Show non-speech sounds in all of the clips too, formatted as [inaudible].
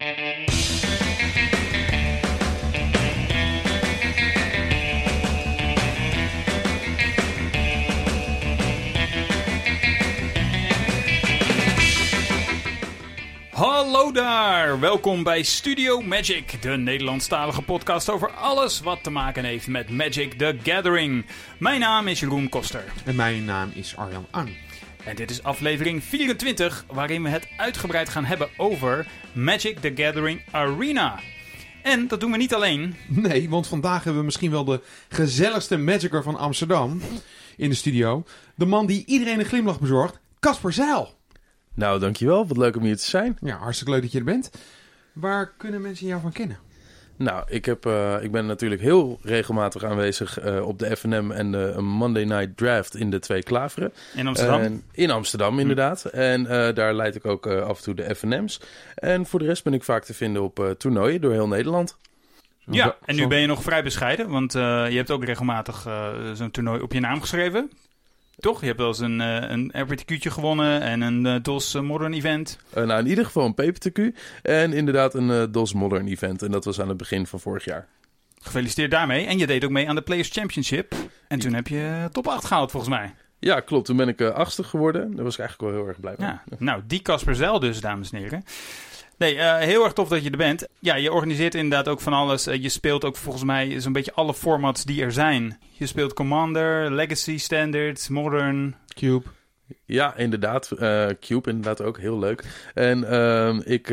Hallo daar, welkom bij Studio Magic, de Nederlandstalige podcast over alles wat te maken heeft met Magic the Gathering. Mijn naam is Jeroen Koster. En mijn naam is Arjan Ang. En dit is aflevering 24, waarin we het uitgebreid gaan hebben over Magic the Gathering Arena. En dat doen we niet alleen. Nee, want vandaag hebben we misschien wel de gezelligste Magicer van Amsterdam in de studio. De man die iedereen een glimlach bezorgt, Casper Zeil. Nou, dankjewel. Wat leuk om hier te zijn. Ja, hartstikke leuk dat je er bent. Waar kunnen mensen jou van kennen? Nou, ik, heb, uh, ik ben natuurlijk heel regelmatig aanwezig uh, op de FNM en de Monday Night Draft in de Twee Klaveren. In Amsterdam? En in Amsterdam, inderdaad. Hm. En uh, daar leid ik ook af en toe de FNM's. En voor de rest ben ik vaak te vinden op toernooien door heel Nederland. Ja, en nu ben je nog vrij bescheiden, want je hebt ook regelmatig zo'n toernooi op je naam geschreven. Toch? Je hebt wel eens een, uh, een RPTQ'tje gewonnen en een uh, DOS Modern Event. Uh, nou, in ieder geval een PPTQ en inderdaad een DOS Modern Event. En dat was aan het begin van vorig jaar. Gefeliciteerd daarmee. En je deed ook mee aan de Players Championship. En toen heb je top 8 gehaald, volgens mij. Ja, klopt. Toen ben ik achtste geworden. Daar was ik eigenlijk wel heel erg blij mee. Ja. Nou, die Casper Zel dus, dames en heren. Nee, uh, heel erg tof dat je er bent. Ja, je organiseert inderdaad ook van alles. Uh, je speelt ook volgens mij zo'n beetje alle formats die er zijn. Je speelt Commander, Legacy, Standard, Modern. Cube. Ja, inderdaad. Uh, Cube inderdaad ook. Heel leuk. En ehm, ik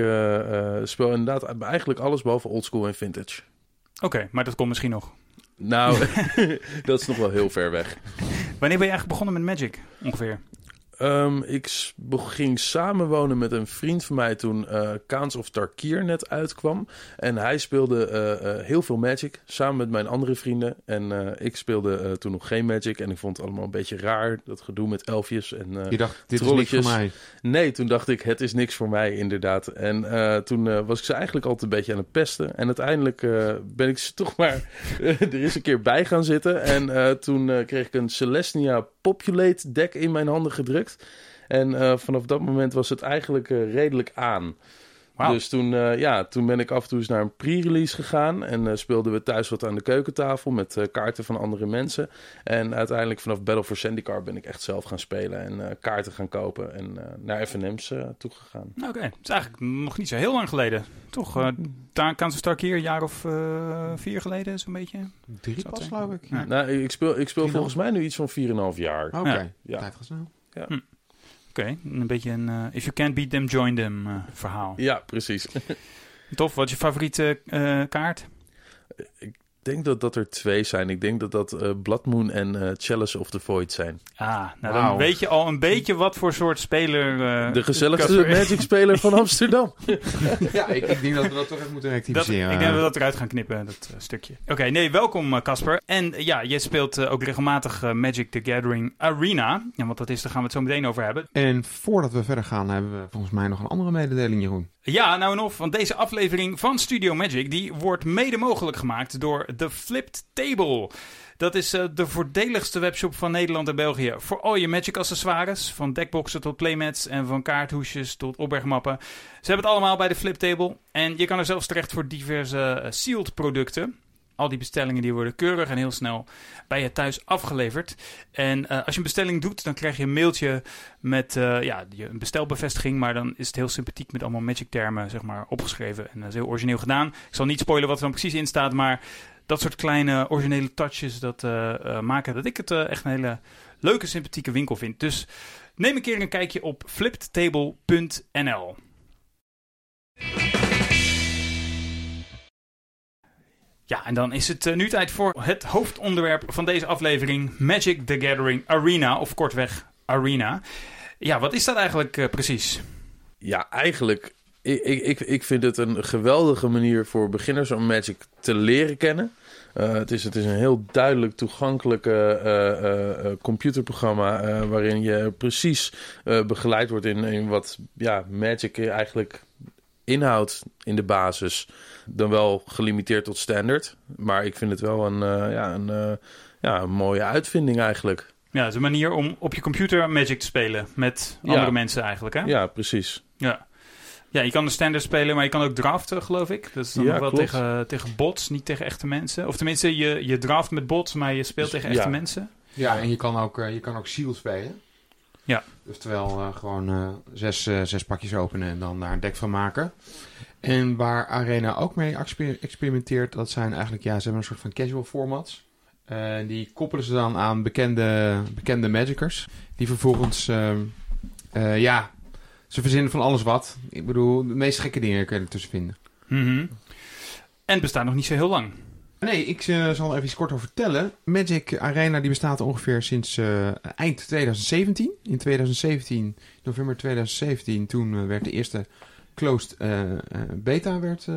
speel inderdaad eigenlijk alles behalve oldschool en vintage. Oké, okay, maar dat komt misschien nog. Nou, [laughs] [laughs] dat is nog wel heel ver weg. Wanneer ben je eigenlijk begonnen met Magic, ongeveer? Um, ik ging samenwonen met een vriend van mij toen uh, Kaans of Tarkier net uitkwam. En hij speelde uh, uh, heel veel Magic samen met mijn andere vrienden. En ik speelde toen nog geen Magic. En ik vond het allemaal een beetje raar, dat gedoe met elfjes en Je dacht, dit trolletjes. is niks voor mij? Nee, toen dacht ik, het is niks voor mij inderdaad. En toen was ik ze eigenlijk altijd een beetje aan het pesten. En uiteindelijk ben ik ze [laughs] toch maar er is een keer bij gaan zitten. En toen kreeg ik een Celestia Populate deck in mijn handen gedrukt. En uh, vanaf dat moment was het eigenlijk uh, redelijk aan. Wow. Dus toen, uh, ja, toen ben ik af en toe eens naar een pre-release gegaan. En speelden we thuis wat aan de keukentafel met kaarten van andere mensen. En uiteindelijk vanaf Battle for Zendikar ben ik echt zelf gaan spelen. En kaarten gaan kopen en naar FNM's toegegaan. Oké, okay. het is eigenlijk nog niet zo heel lang geleden. Toch? Uh, daar kan ze strak hier een jaar of vier geleden zo'n beetje. Drie pas, geloof ik. Ja. Nou, ik speel, ik speel volgens mij nu iets van 4,5 jaar. Oké, okay. ja. tijd gaat snel. Ja. Hm. Oké, okay, een beetje een uh, if you can't beat them, join them uh, verhaal. Ja, precies. [laughs] Tof, wat is je favoriete uh, kaart? Ik denk dat dat er twee zijn. Ik denk dat dat uh, Blood Moon en uh, Chalice of the Void zijn. Ah, nou wow. dan weet je al een beetje wat voor soort speler... Uh, de gezelligste Magic-speler van [laughs] Amsterdam. ja, ik, ik, denk dat we dat toch even moeten rectificeren. Dat, ik denk dat we dat eruit gaan knippen, dat stukje. Oké, okay, nee, welkom Casper. En ja, je speelt ook regelmatig Magic the Gathering Arena. Ja, want dat is, daar gaan we het zo meteen over hebben. En voordat we verder gaan, hebben we volgens mij nog een andere mededeling, Jeroen. Ja, nou en of, want deze aflevering van Studio Magic die wordt mede mogelijk gemaakt door The Flipped Table. Dat is uh, de voordeligste webshop van Nederland en België voor al je Magic accessoires. Van deckboxen tot playmats en van kaarthoesjes tot opbergmappen. Ze hebben het allemaal bij de Flip Table. En je kan er zelfs terecht voor diverse uh, sealed producten. Al die bestellingen die worden keurig en heel snel bij je thuis afgeleverd. En uh, als je een bestelling doet, dan krijg je een mailtje met uh, ja, een bestelbevestiging. Maar dan is het heel sympathiek met allemaal magic termen zeg maar, opgeschreven. En dat is heel origineel gedaan. Ik zal niet spoilen wat er dan precies in staat, maar dat soort kleine originele touches, dat maken dat ik het echt een hele leuke, sympathieke winkel vind. Dus neem een keer een kijkje op flippedtable.nl. Ja, en dan is het uh, nu tijd voor het hoofdonderwerp van deze aflevering: Magic the Gathering Arena, of kortweg Arena. Ja, wat is dat eigenlijk uh, precies? Ja, eigenlijk, ik, ik, ik vind het een geweldige manier voor beginners om Magic te leren kennen. Uh, het, is, het is een heel duidelijk toegankelijke computerprogramma waarin je precies begeleid wordt in, in wat ja, Magic eigenlijk inhoudt in de basis dan wel gelimiteerd tot standaard. Maar ik vind het wel een, uh, ja, een, uh, ja, een mooie uitvinding eigenlijk. Ja, het is een manier om op je computer Magic te spelen met andere ja. mensen eigenlijk, hè? Ja, precies. Ja. Ja, je kan de standard spelen, maar je kan ook draften, geloof ik. Dat is dan Ja, nog wel klopt. tegen, tegen bots, niet tegen echte mensen. Of tenminste, je, je draft met bots, maar je speelt Dus, tegen echte ja. mensen. Ja, en je kan ook, eh, je kan ook Seal spelen. Ja. Oftewel eh, gewoon eh, zes, eh, zes pakjes openen en dan daar een deck van maken. En waar Arena ook mee exper- experimenteert, dat zijn eigenlijk, ja, ze hebben een soort van casual formats. Die koppelen ze dan aan bekende, bekende Magicers. Die vervolgens, ehm, eh, ja, ze verzinnen van alles wat. Ik bedoel, de meest gekke dingen kun je ertussen vinden. Mhm. En het bestaat nog niet zo heel lang. Nee, ik eh, zal er even kort over vertellen. Magic Arena die bestaat ongeveer sinds eh, eind 2017. In 2017, november 2017, toen eh, werd de eerste closed beta werd,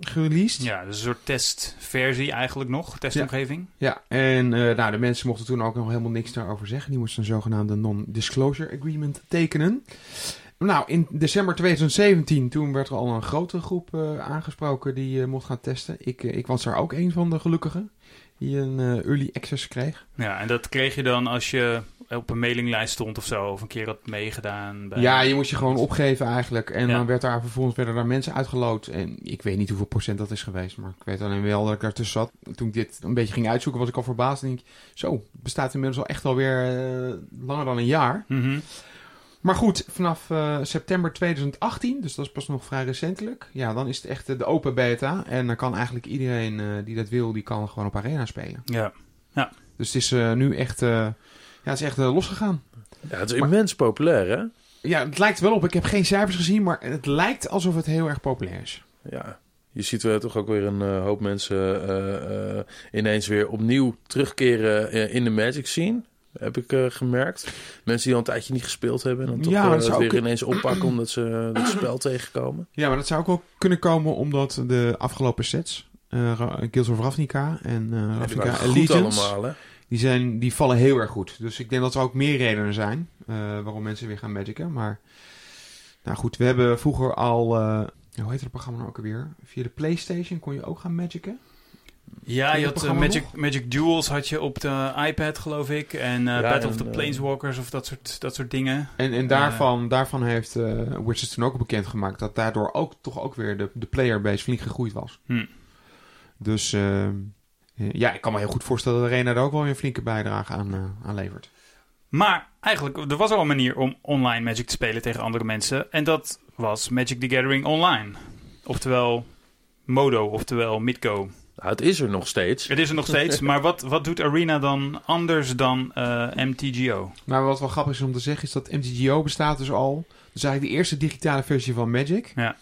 gereleased. Ja. Ja, dus een soort testversie eigenlijk nog, testomgeving. en eh, nou, de mensen mochten toen ook nog helemaal niks daarover zeggen. Die moesten een zogenaamde non-disclosure agreement tekenen. Nou, in december 2017, toen werd er al een grote groep eh, aangesproken die eh, mocht gaan testen. Ik, eh, ik was daar ook een van de gelukkigen die een early access kreeg. Ja, en dat kreeg je dan als je op een mailinglijst stond of zo, of een keer had meegedaan. Bij... Ja, je moest je gewoon opgeven eigenlijk. En Ja. dan werd daar vervolgens werden daar mensen uitgeloot. En ik weet niet hoeveel procent dat is geweest. Maar ik weet alleen wel dat ik daartussen zat. Toen ik dit een beetje ging uitzoeken, was ik al verbaasd. En denk ik, zo, het bestaat inmiddels al echt alweer langer dan een jaar. Mhm. Maar goed, vanaf eh, september 2018, dus dat is pas nog vrij recentelijk. Ja, dan is het echt eh, de open beta. En dan kan eigenlijk iedereen eh, die dat wil, die kan gewoon op Arena spelen. ja. Dus het is eh, nu echt, eh, ja, het is echt losgegaan. Ja, het is immens populair, hè? Ja, het lijkt wel op. Ik heb geen cijfers gezien, maar het lijkt alsof het heel erg populair is. Ja. Je ziet eh, toch ook weer een hoop mensen eh, eh, ineens weer opnieuw terugkeren in de Magic scene. Heb ik eh, gemerkt. Mensen die al een tijdje niet gespeeld hebben. En dan toch Ja, eh, dat weer ook- ineens oppakken omdat ze het spel tegenkomen. Ja, maar dat zou ook wel kunnen komen omdat de afgelopen sets, eh Guilds of Ravnica en eh Ja, die Ravnica goed Allegiance, allemaal, hè? die, zijn, die vallen heel erg goed. Dus ik denk dat er ook meer redenen zijn eh, waarom mensen weer gaan magicen. Maar nou goed, we hebben vroeger al, eh, hoe heet het programma nou ook alweer? Via de Playstation kon je ook gaan magicen. Ja, je had eh, Magic, Magic Duels had je op de iPad, geloof ik. En eh, Ja, Battle of the eh, Planeswalkers of dat soort, dat soort dingen. En, en daarvan, daarvan heeft Wizards toen ook bekendgemaakt dat daardoor ook toch ook weer de, de playerbase flink gegroeid was. Hm. Dus ja, ik kan me heel goed voorstellen dat Arena er ook wel weer een flinke bijdrage aan, aan levert. Maar eigenlijk, er was al een manier om online Magic te spelen tegen andere mensen. En dat was Magic the Gathering Online. Oftewel Modo, oftewel Midgo. Nou, het is er nog steeds. Het is er nog steeds, maar wat, wat doet Arena dan anders dan eh, MTGO? Maar wat wel grappig is om te zeggen is dat MTGO bestaat dus al. Dus eigenlijk de eerste digitale versie van Magic. Ja.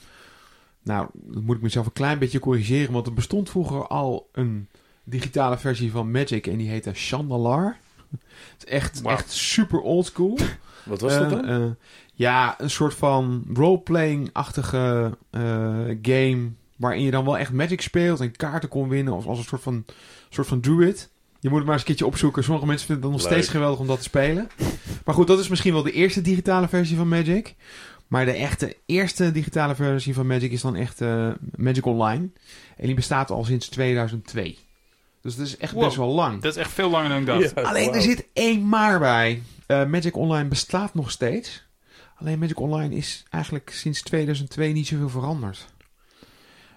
Nou, dat moet ik mezelf een klein beetje corrigeren, want er bestond vroeger al een digitale versie van Magic en die heette Chandalar. Het is echt, echt super oldschool. Wat was dat Eh, dan? eh, ja, een soort van roleplaying-achtige eh, game. Waarin je dan wel echt Magic speelt en kaarten kon winnen. Als, als een soort van, soort van druid. Je moet het maar eens een keertje opzoeken. Sommige mensen vinden het nog Leuk. steeds geweldig om dat te spelen. Maar goed, dat is misschien wel de eerste digitale versie van Magic. Maar de echte eerste digitale versie van Magic is dan echt eh, Magic Online. En die bestaat al sinds 2002. Dus dat is echt Wow. best wel lang. Dat is echt veel langer dan ik dacht. Alleen er zit één maar bij. Eh, Magic Online bestaat nog steeds. Alleen Magic Online is eigenlijk sinds 2002 niet zoveel veranderd.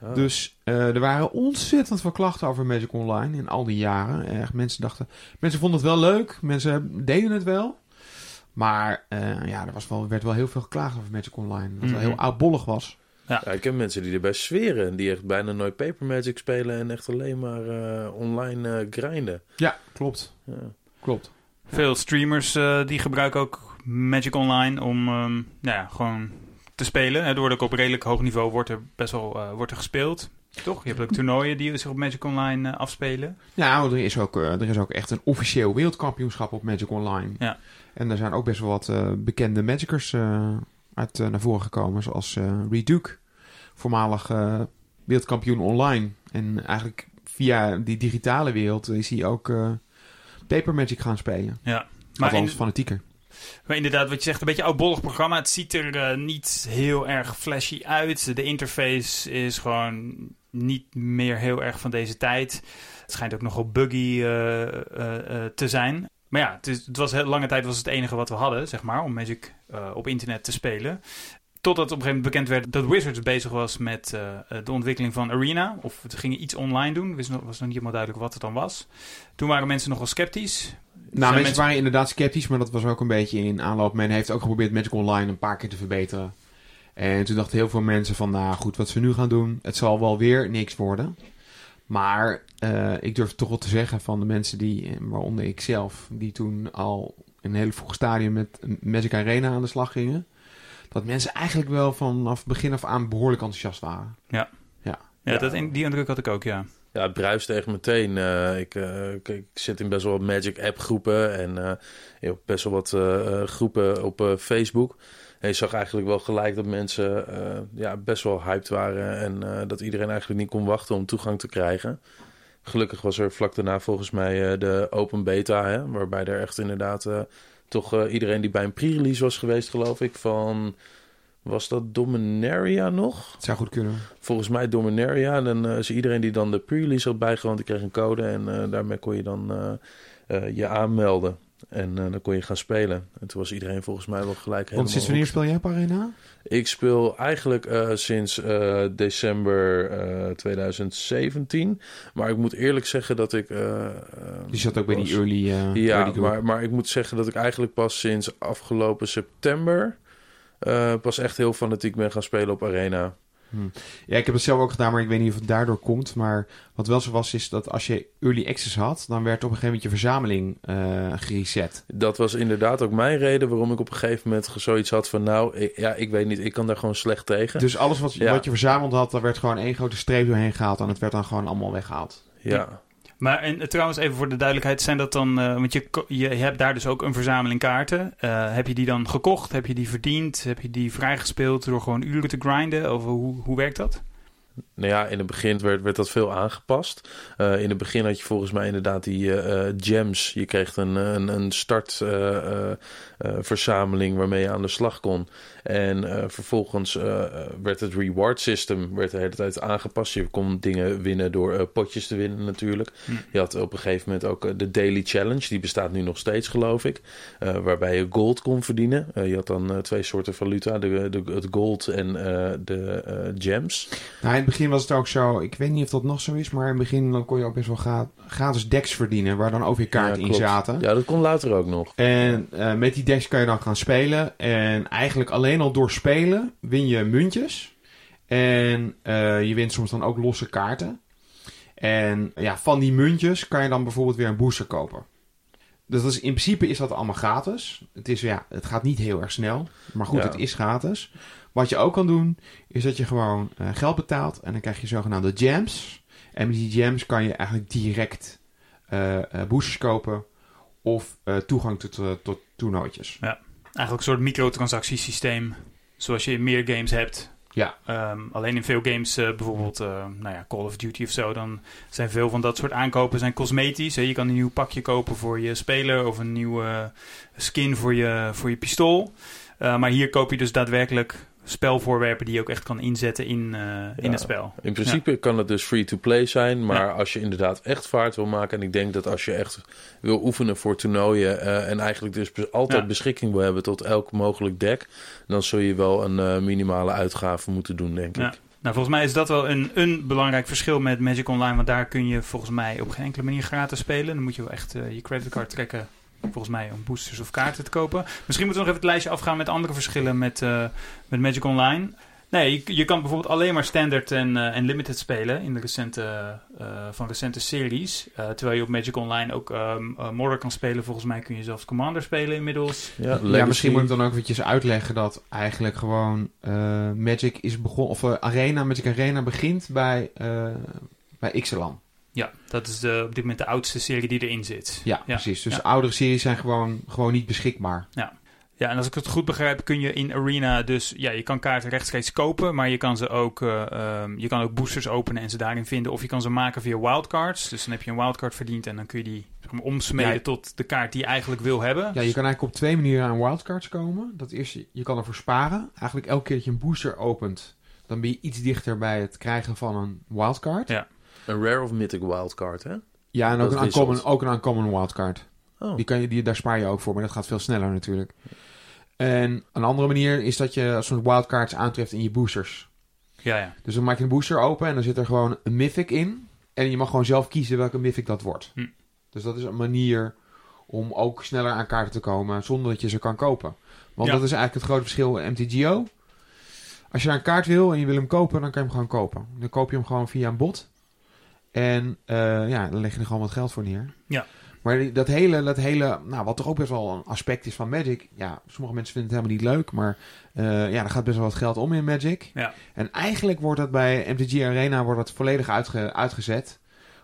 Ah. Dus eh, er waren ontzettend veel klachten over Magic Online in al die jaren. Echt, mensen dachten, mensen vonden het wel leuk, mensen deden het wel. Maar eh, ja, er was wel, werd wel heel veel geklaagd over Magic Online. Dat het wel Mhm. heel oudbollig was. Ja, ik ken mensen die erbij zweren. Die echt bijna nooit Paper Magic spelen en echt alleen maar eh, online eh, grinden. Ja, klopt. Ja. Klopt. Veel streamers eh, die gebruiken ook Magic Online om ehm, nou ja, gewoon te spelen. Er wordt ook op redelijk hoog niveau wordt er best wel eh, wordt er gespeeld. Toch? Je hebt ook toernooien die zich op Magic Online eh, afspelen. Ja, er is, ook, eh, er is ook echt een officieel wereldkampioenschap op Magic Online. Ja. En er zijn ook best wel wat bekende Magicers uit naar voren gekomen. Zoals Reed Duke, voormalig wereldkampioen online. En eigenlijk via die digitale wereld is hij ook Paper Magic gaan spelen. Ja. Maar, Althans, in- fanatieker. Maar inderdaad, wat je zegt, een beetje oudbollig programma. Het ziet er eh, niet heel erg flashy uit. De interface is gewoon niet meer heel erg van deze tijd. Het schijnt ook nogal buggy eh, eh, te zijn. Maar ja, het, het was heel lange tijd was het enige wat we hadden, zeg maar, om Magic op internet te spelen. Totdat op een gegeven moment bekend werd dat Wizards bezig was met de ontwikkeling van Arena. Of ze gingen iets online doen. Het was nog niet helemaal duidelijk wat het dan was. Toen waren mensen nog wel sceptisch. Nou, mensen, mensen, waren inderdaad sceptisch, maar dat was ook een beetje in aanloop. Men heeft ook geprobeerd Magic Online een paar keer te verbeteren. En toen dachten heel veel mensen van, nou goed, wat ze nu gaan doen, het zal wel weer niks worden. Maar uh, ik durf toch wel te zeggen van de mensen die, waaronder ik zelf, die toen al in een hele vroeg stadium met Magic Arena aan de slag gingen dat mensen eigenlijk wel vanaf begin af aan behoorlijk enthousiast waren. Ja, ja. ja, Dat, die indruk had ik ook, ja. Ja, het bruist tegen meteen. Uh, ik, uh, ik, zit in best wel Magic app groepen en uh, best wel wat groepen op Facebook. En je zag eigenlijk wel gelijk dat mensen ja, best wel hyped waren en dat iedereen eigenlijk niet kon wachten om toegang te krijgen. Gelukkig was er vlak daarna volgens mij de open beta, hè, waarbij er echt inderdaad toch iedereen die bij een pre-release was geweest, geloof ik, van... Was dat Dominaria nog? Het zou goed kunnen. Volgens mij Dominaria. En dan uh, is iedereen die dan de pre-release had bijgewoond, die kreeg een code. En uh, daarmee kon je dan je aanmelden. En dan kon je gaan spelen. En toen was iedereen volgens mij wel gelijk helemaal... Want sinds wanneer speel jij op Arena? Ik speel eigenlijk sinds december uh, 2017. Maar ik moet eerlijk zeggen dat ik... die zat ook bij die early... ja, early maar, maar ik moet zeggen dat ik eigenlijk pas sinds afgelopen september... pas echt heel fanatiek ben gaan spelen op Arena. Hmm. Ja, ik heb het zelf ook gedaan, maar ik weet niet of het daardoor komt. Maar wat wel zo was, is dat als je early access had, dan werd op een gegeven moment je verzameling uh, gereset. Dat was inderdaad ook mijn reden waarom ik op een gegeven moment zoiets had van, nou, ja, ik weet niet, ik kan daar gewoon slecht tegen. Dus alles wat, wat je verzameld had, daar werd gewoon één grote streep doorheen gehaald en het werd dan gewoon allemaal weggehaald. Ja. Maar en, trouwens, even voor de duidelijkheid, zijn dat dan. Uh, want je, je hebt daar dus ook een verzameling kaarten. Uh, heb je die dan gekocht? Heb je die verdiend? Heb je die vrijgespeeld door gewoon uren te grinden? Of hoe, hoe werkt dat? Nou ja, in het begin werd, werd dat veel aangepast. In het begin had je volgens mij inderdaad die gems. Je kreeg een, een, een startverzameling waarmee je aan de slag kon. En vervolgens werd het reward system werd de hele tijd aangepast. Je kon dingen winnen door potjes te winnen natuurlijk. Hm. Je had op een gegeven moment ook de Daily Challenge. Die bestaat nu nog steeds, geloof ik. waarbij je gold kon verdienen. je had dan twee soorten valuta. De, de, het gold en de gems. Nou, begin was het ook zo, ik weet niet of dat nog zo is, maar in het begin dan kon je ook best wel gratis decks verdienen, waar dan ook weer kaarten in zaten. Ja, dat kon later ook nog. En met die decks kan je dan gaan spelen. En eigenlijk alleen al door spelen win je muntjes. En uh, je wint soms dan ook losse kaarten. En ja, van die muntjes kan je dan bijvoorbeeld weer een booster kopen. Dus dat is, in principe is dat allemaal gratis. Het, is, ja, het gaat niet heel erg snel. Maar goed, ja. het is gratis. Wat je ook kan doen, is dat je gewoon uh, geld betaalt en dan krijg je zogenaamde gems. En met die gems kan je eigenlijk direct uh, boosters kopen of toegang tot, tot toernooitjes. Ja, eigenlijk een soort microtransactiesysteem. Zoals je in meer games hebt. Ja. Um, alleen in veel games, bijvoorbeeld nou ja, Call of Duty of zo, dan zijn veel van dat soort aankopen zijn cosmetisch. Hè. Je kan een nieuw pakje kopen voor je speler of een nieuwe skin voor je, voor je pistool. maar hier koop je dus daadwerkelijk spelvoorwerpen die je ook echt kan inzetten in, uh, in het spel. In principe kan het dus free-to-play zijn, maar als je inderdaad echt vaart wil maken... en ik denk dat als je echt wil oefenen voor toernooien... Uh, en eigenlijk dus altijd beschikking wil hebben tot elk mogelijk deck... dan zul je wel een uh, minimale uitgave moeten doen, denk ik. Nou, volgens mij is dat wel een, een belangrijk verschil met Magic Online. Want daar kun je volgens mij op geen enkele manier gratis spelen. Dan moet je wel echt je creditcard trekken volgens mij om boosters of kaarten te kopen. Misschien moeten we nog even het lijstje afgaan met andere verschillen met, uh, met Magic Online. Nee, je, je, kan bijvoorbeeld alleen maar standard en, uh, en limited spelen in de recente, uh, van recente series. terwijl je op Magic Online ook um, Modern kan spelen. Volgens mij kun je zelfs Commander spelen inmiddels. Ja, ja misschien moet ik dan ook eventjes uitleggen dat eigenlijk gewoon Magic is begonnen, of Arena, Magic Arena begint bij, bij Ixalan. Ja, dat is de, op dit moment de oudste serie die erin zit. Ja, precies. Dus oudere series zijn gewoon, gewoon niet beschikbaar. Ja. Ja, en als ik het goed begrijp, kun je in Arena dus... Ja, je kan kaarten rechtstreeks kopen, maar je kan ze ook... Uh, um, je kan ook boosters openen en ze daarin vinden. Of je kan ze maken via wildcards. Dus dan heb je een wildcard verdiend en dan kun je die zeg maar, omsmeden ja. tot de kaart die je eigenlijk wil hebben. Ja, je kan eigenlijk op twee manieren aan wildcards komen. Dat is, je kan ervoor sparen. Eigenlijk elke keer dat je een booster opent, dan ben je iets dichter bij het krijgen van een wildcard. Ja. Een rare of mythic wildcard, hè? Ja, en ook een, uncommon, ook een uncommon wildcard. Oh. Die kan je, die, daar spaar je ook voor, maar dat gaat veel sneller natuurlijk. En een andere manier is dat je soort wildcards aantreft in je boosters. Ja, ja. Dus dan maak je een booster open en dan zit er gewoon een mythic in. En je mag gewoon zelf kiezen welke mythic dat wordt. Hm. Dus dat is een manier om ook sneller aan kaarten te komen zonder dat je ze kan kopen. Want Ja. dat is eigenlijk het grote verschil in MTGO. Als je een kaart wil en je wil hem kopen, dan kan je hem gewoon kopen. Dan koop je hem gewoon via een bot. En eh, ja, dan leg je er gewoon wat geld voor neer. Ja. Maar dat hele, dat hele, nou, wat toch ook best wel een aspect is van Magic. Ja, sommige mensen vinden het helemaal niet leuk, maar eh, ja, er gaat best wel wat geld om in Magic. Ja. En eigenlijk wordt dat bij MTG Arena wordt dat volledig uitge- uitgezet.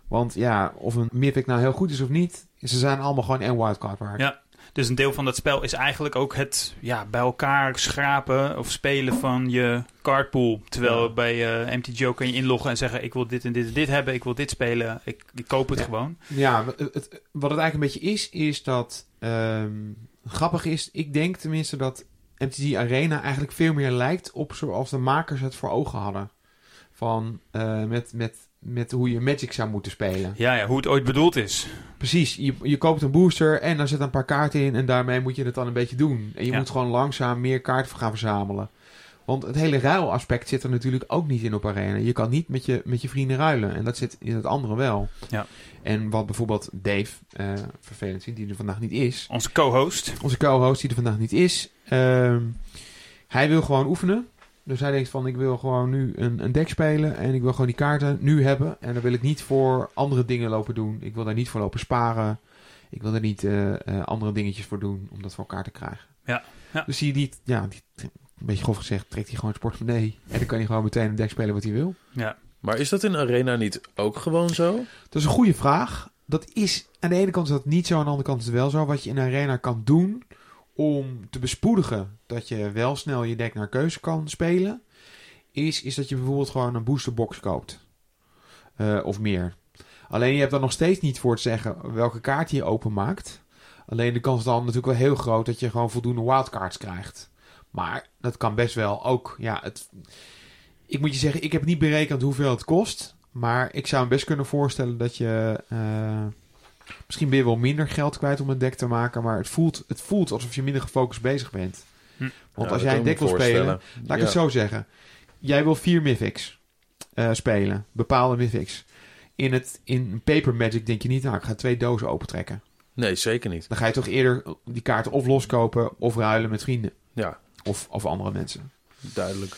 Want ja, of een Mythic nou heel goed is of niet, ze zijn allemaal gewoon één wildcard waard. Ja. Dus een deel van dat spel is eigenlijk ook het ja, bij elkaar schrapen of spelen van je cardpool. Terwijl Ja. bij eh, MTGO kan je inloggen en zeggen: Ik wil dit en dit en dit hebben, ik wil dit spelen, ik, ik koop het Ja. gewoon. Ja, het, het- wat het eigenlijk een beetje is, is dat... ehm, grappig is, ik denk tenminste dat MTG Arena eigenlijk veel meer lijkt op zoals de makers het voor ogen hadden. Van eh, met, met, met hoe je Magic zou moeten spelen. Ja, ja, hoe het ooit bedoeld is. Precies, je, je koopt een booster en dan zit een paar kaarten in en daarmee moet je het dan een beetje doen. En je Ja. moet gewoon langzaam meer kaarten gaan verzamelen. Want het hele ruilaspect zit er natuurlijk ook niet in op Arena. Je kan niet met je, met je vrienden ruilen. En dat zit in het andere wel. Ja. En wat bijvoorbeeld Dave, eh, vervelend vindt, die er vandaag niet is. Onze co-host. Onze co-host die er vandaag niet is. ehm, hij wil gewoon oefenen. Dus hij denkt van ik wil gewoon nu een, een deck spelen. En ik wil gewoon die kaarten nu hebben. En daar wil ik niet voor andere dingen lopen doen. Ik wil daar niet voor lopen sparen. Ik wil er niet eh, eh, andere dingetjes voor doen om dat voor elkaar te krijgen. Ja, ja. Dus die, die, ja, die, een beetje grof gezegd, trekt hij gewoon het portemonnee. En dan kan hij gewoon meteen een deck spelen wat hij wil. Ja. Maar is dat in Arena niet ook gewoon zo? Dat is een goede vraag. Dat is aan de ene kant is dat niet zo, aan de andere kant is het wel zo. Wat je in Arena kan doen om te bespoedigen dat je wel snel je deck naar keuze kan spelen, is, is dat je bijvoorbeeld gewoon een boosterbox koopt. Eh, of meer. Alleen je hebt dan nog steeds niet voor te zeggen welke kaart je openmaakt. Alleen de kans is dan natuurlijk wel heel groot dat je gewoon voldoende wildcards krijgt. Maar dat kan best wel ook. Ja, het, ik moet je zeggen, ik heb niet berekend hoeveel het kost. Maar ik zou me best kunnen voorstellen dat je. eh, misschien ben je wel minder geld kwijt om een deck te maken. Maar het voelt, het voelt alsof je minder gefocust bezig bent. Hm. Want Ja, als jij een deck wil spelen. Laat ik het zo zeggen. Jij wil vier Mythics eh, spelen. Bepaalde Mythics. In, het, in Paper Magic denk je niet, nou, ik ga twee dozen opentrekken. Nee, zeker niet. Dan ga je toch eerder die kaarten of loskopen of ruilen met vrienden. Ja, Of, of andere mensen. duidelijk.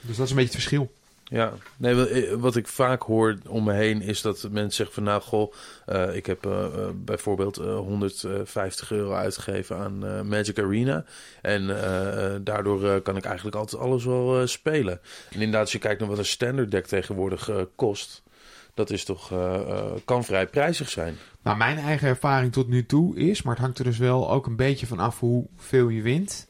Dus dat is een beetje het verschil. Ja, nee, wat, eh, wat ik vaak hoor om me heen is dat mensen zeggen van nou goh, eh, ik heb eh, bijvoorbeeld eh, 150 euro uitgegeven aan Magic Arena en daardoor kan ik eigenlijk altijd alles wel spelen. En inderdaad, als je kijkt naar wat een standard deck tegenwoordig kost, dat is toch, kan vrij prijzig zijn. Nou, mijn eigen ervaring tot nu toe is, maar het hangt er dus wel ook een beetje van af hoeveel je wint.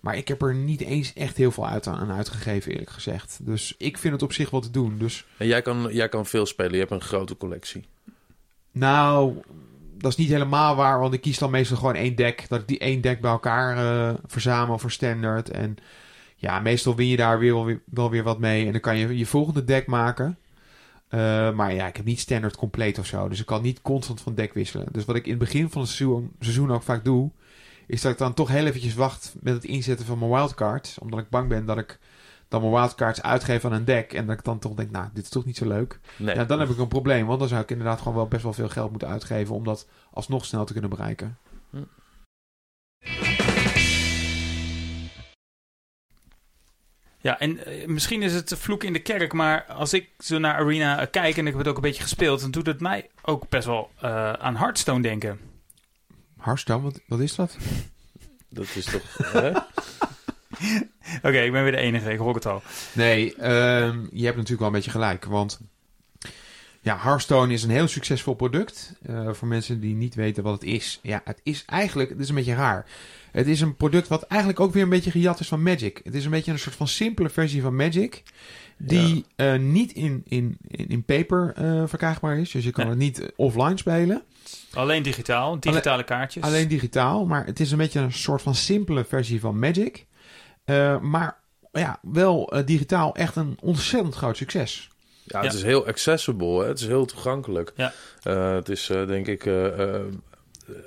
Maar ik heb er niet eens echt heel veel uit aan uitgegeven, eerlijk gezegd. Dus ik vind het op zich wel te doen. Dus En jij kan, jij kan veel spelen, je hebt een grote collectie. nou, dat is niet helemaal waar, want ik kies dan meestal gewoon één deck. Dat ik die één deck bij elkaar eh, verzamel voor standaard. En ja, meestal win je daar weer, wel, weer, wel weer wat mee. En dan kan je je volgende deck maken. Eh, maar ja, ik heb niet standaard compleet of zo. Dus ik kan niet constant van deck wisselen. Dus wat ik in het begin van het seizoen, seizoen ook vaak doe... is dat ik dan toch heel eventjes wacht met het inzetten van mijn wildcards. Omdat ik bang ben dat ik dan mijn wildcards uitgeef aan een deck... en dat ik dan toch denk, nou, dit is toch niet zo leuk. Nee, Ja, dan heb ik een probleem. Want dan zou ik inderdaad gewoon wel best wel veel geld moeten uitgeven... om dat alsnog snel te kunnen bereiken. Ja, en eh, misschien is het vloek in de kerk, maar als ik zo naar Arena eh, kijk en ik heb het ook een beetje gespeeld, dan doet het mij ook best wel eh, aan Hearthstone denken. Hearthstone, wat, wat is dat? dat is toch... hè? [laughs] Oké, ik ben weer de enige, ik hoor het al. Nee, ehm, je hebt natuurlijk wel een beetje gelijk. Want ja, Hearthstone is een heel succesvol product. Eh, voor mensen die niet weten wat het is. Ja, het is eigenlijk, het is een beetje raar. Het is een product wat eigenlijk ook weer een beetje gejat is van Magic. Het is een beetje een soort van simpele versie van Magic. Die eh, niet in, in, in, in paper eh, verkrijgbaar is. Dus je kan Nee. het niet eh, offline spelen. Alleen digitaal, digitale kaartjes. Alleen digitaal, maar het is een beetje een soort van simpele versie van Magic. Eh, maar ja, wel digitaal echt een ontzettend groot succes. Ja, het Ja. is heel accessible. Hè? Het is heel toegankelijk. Ja. Eh, het is eh, denk ik...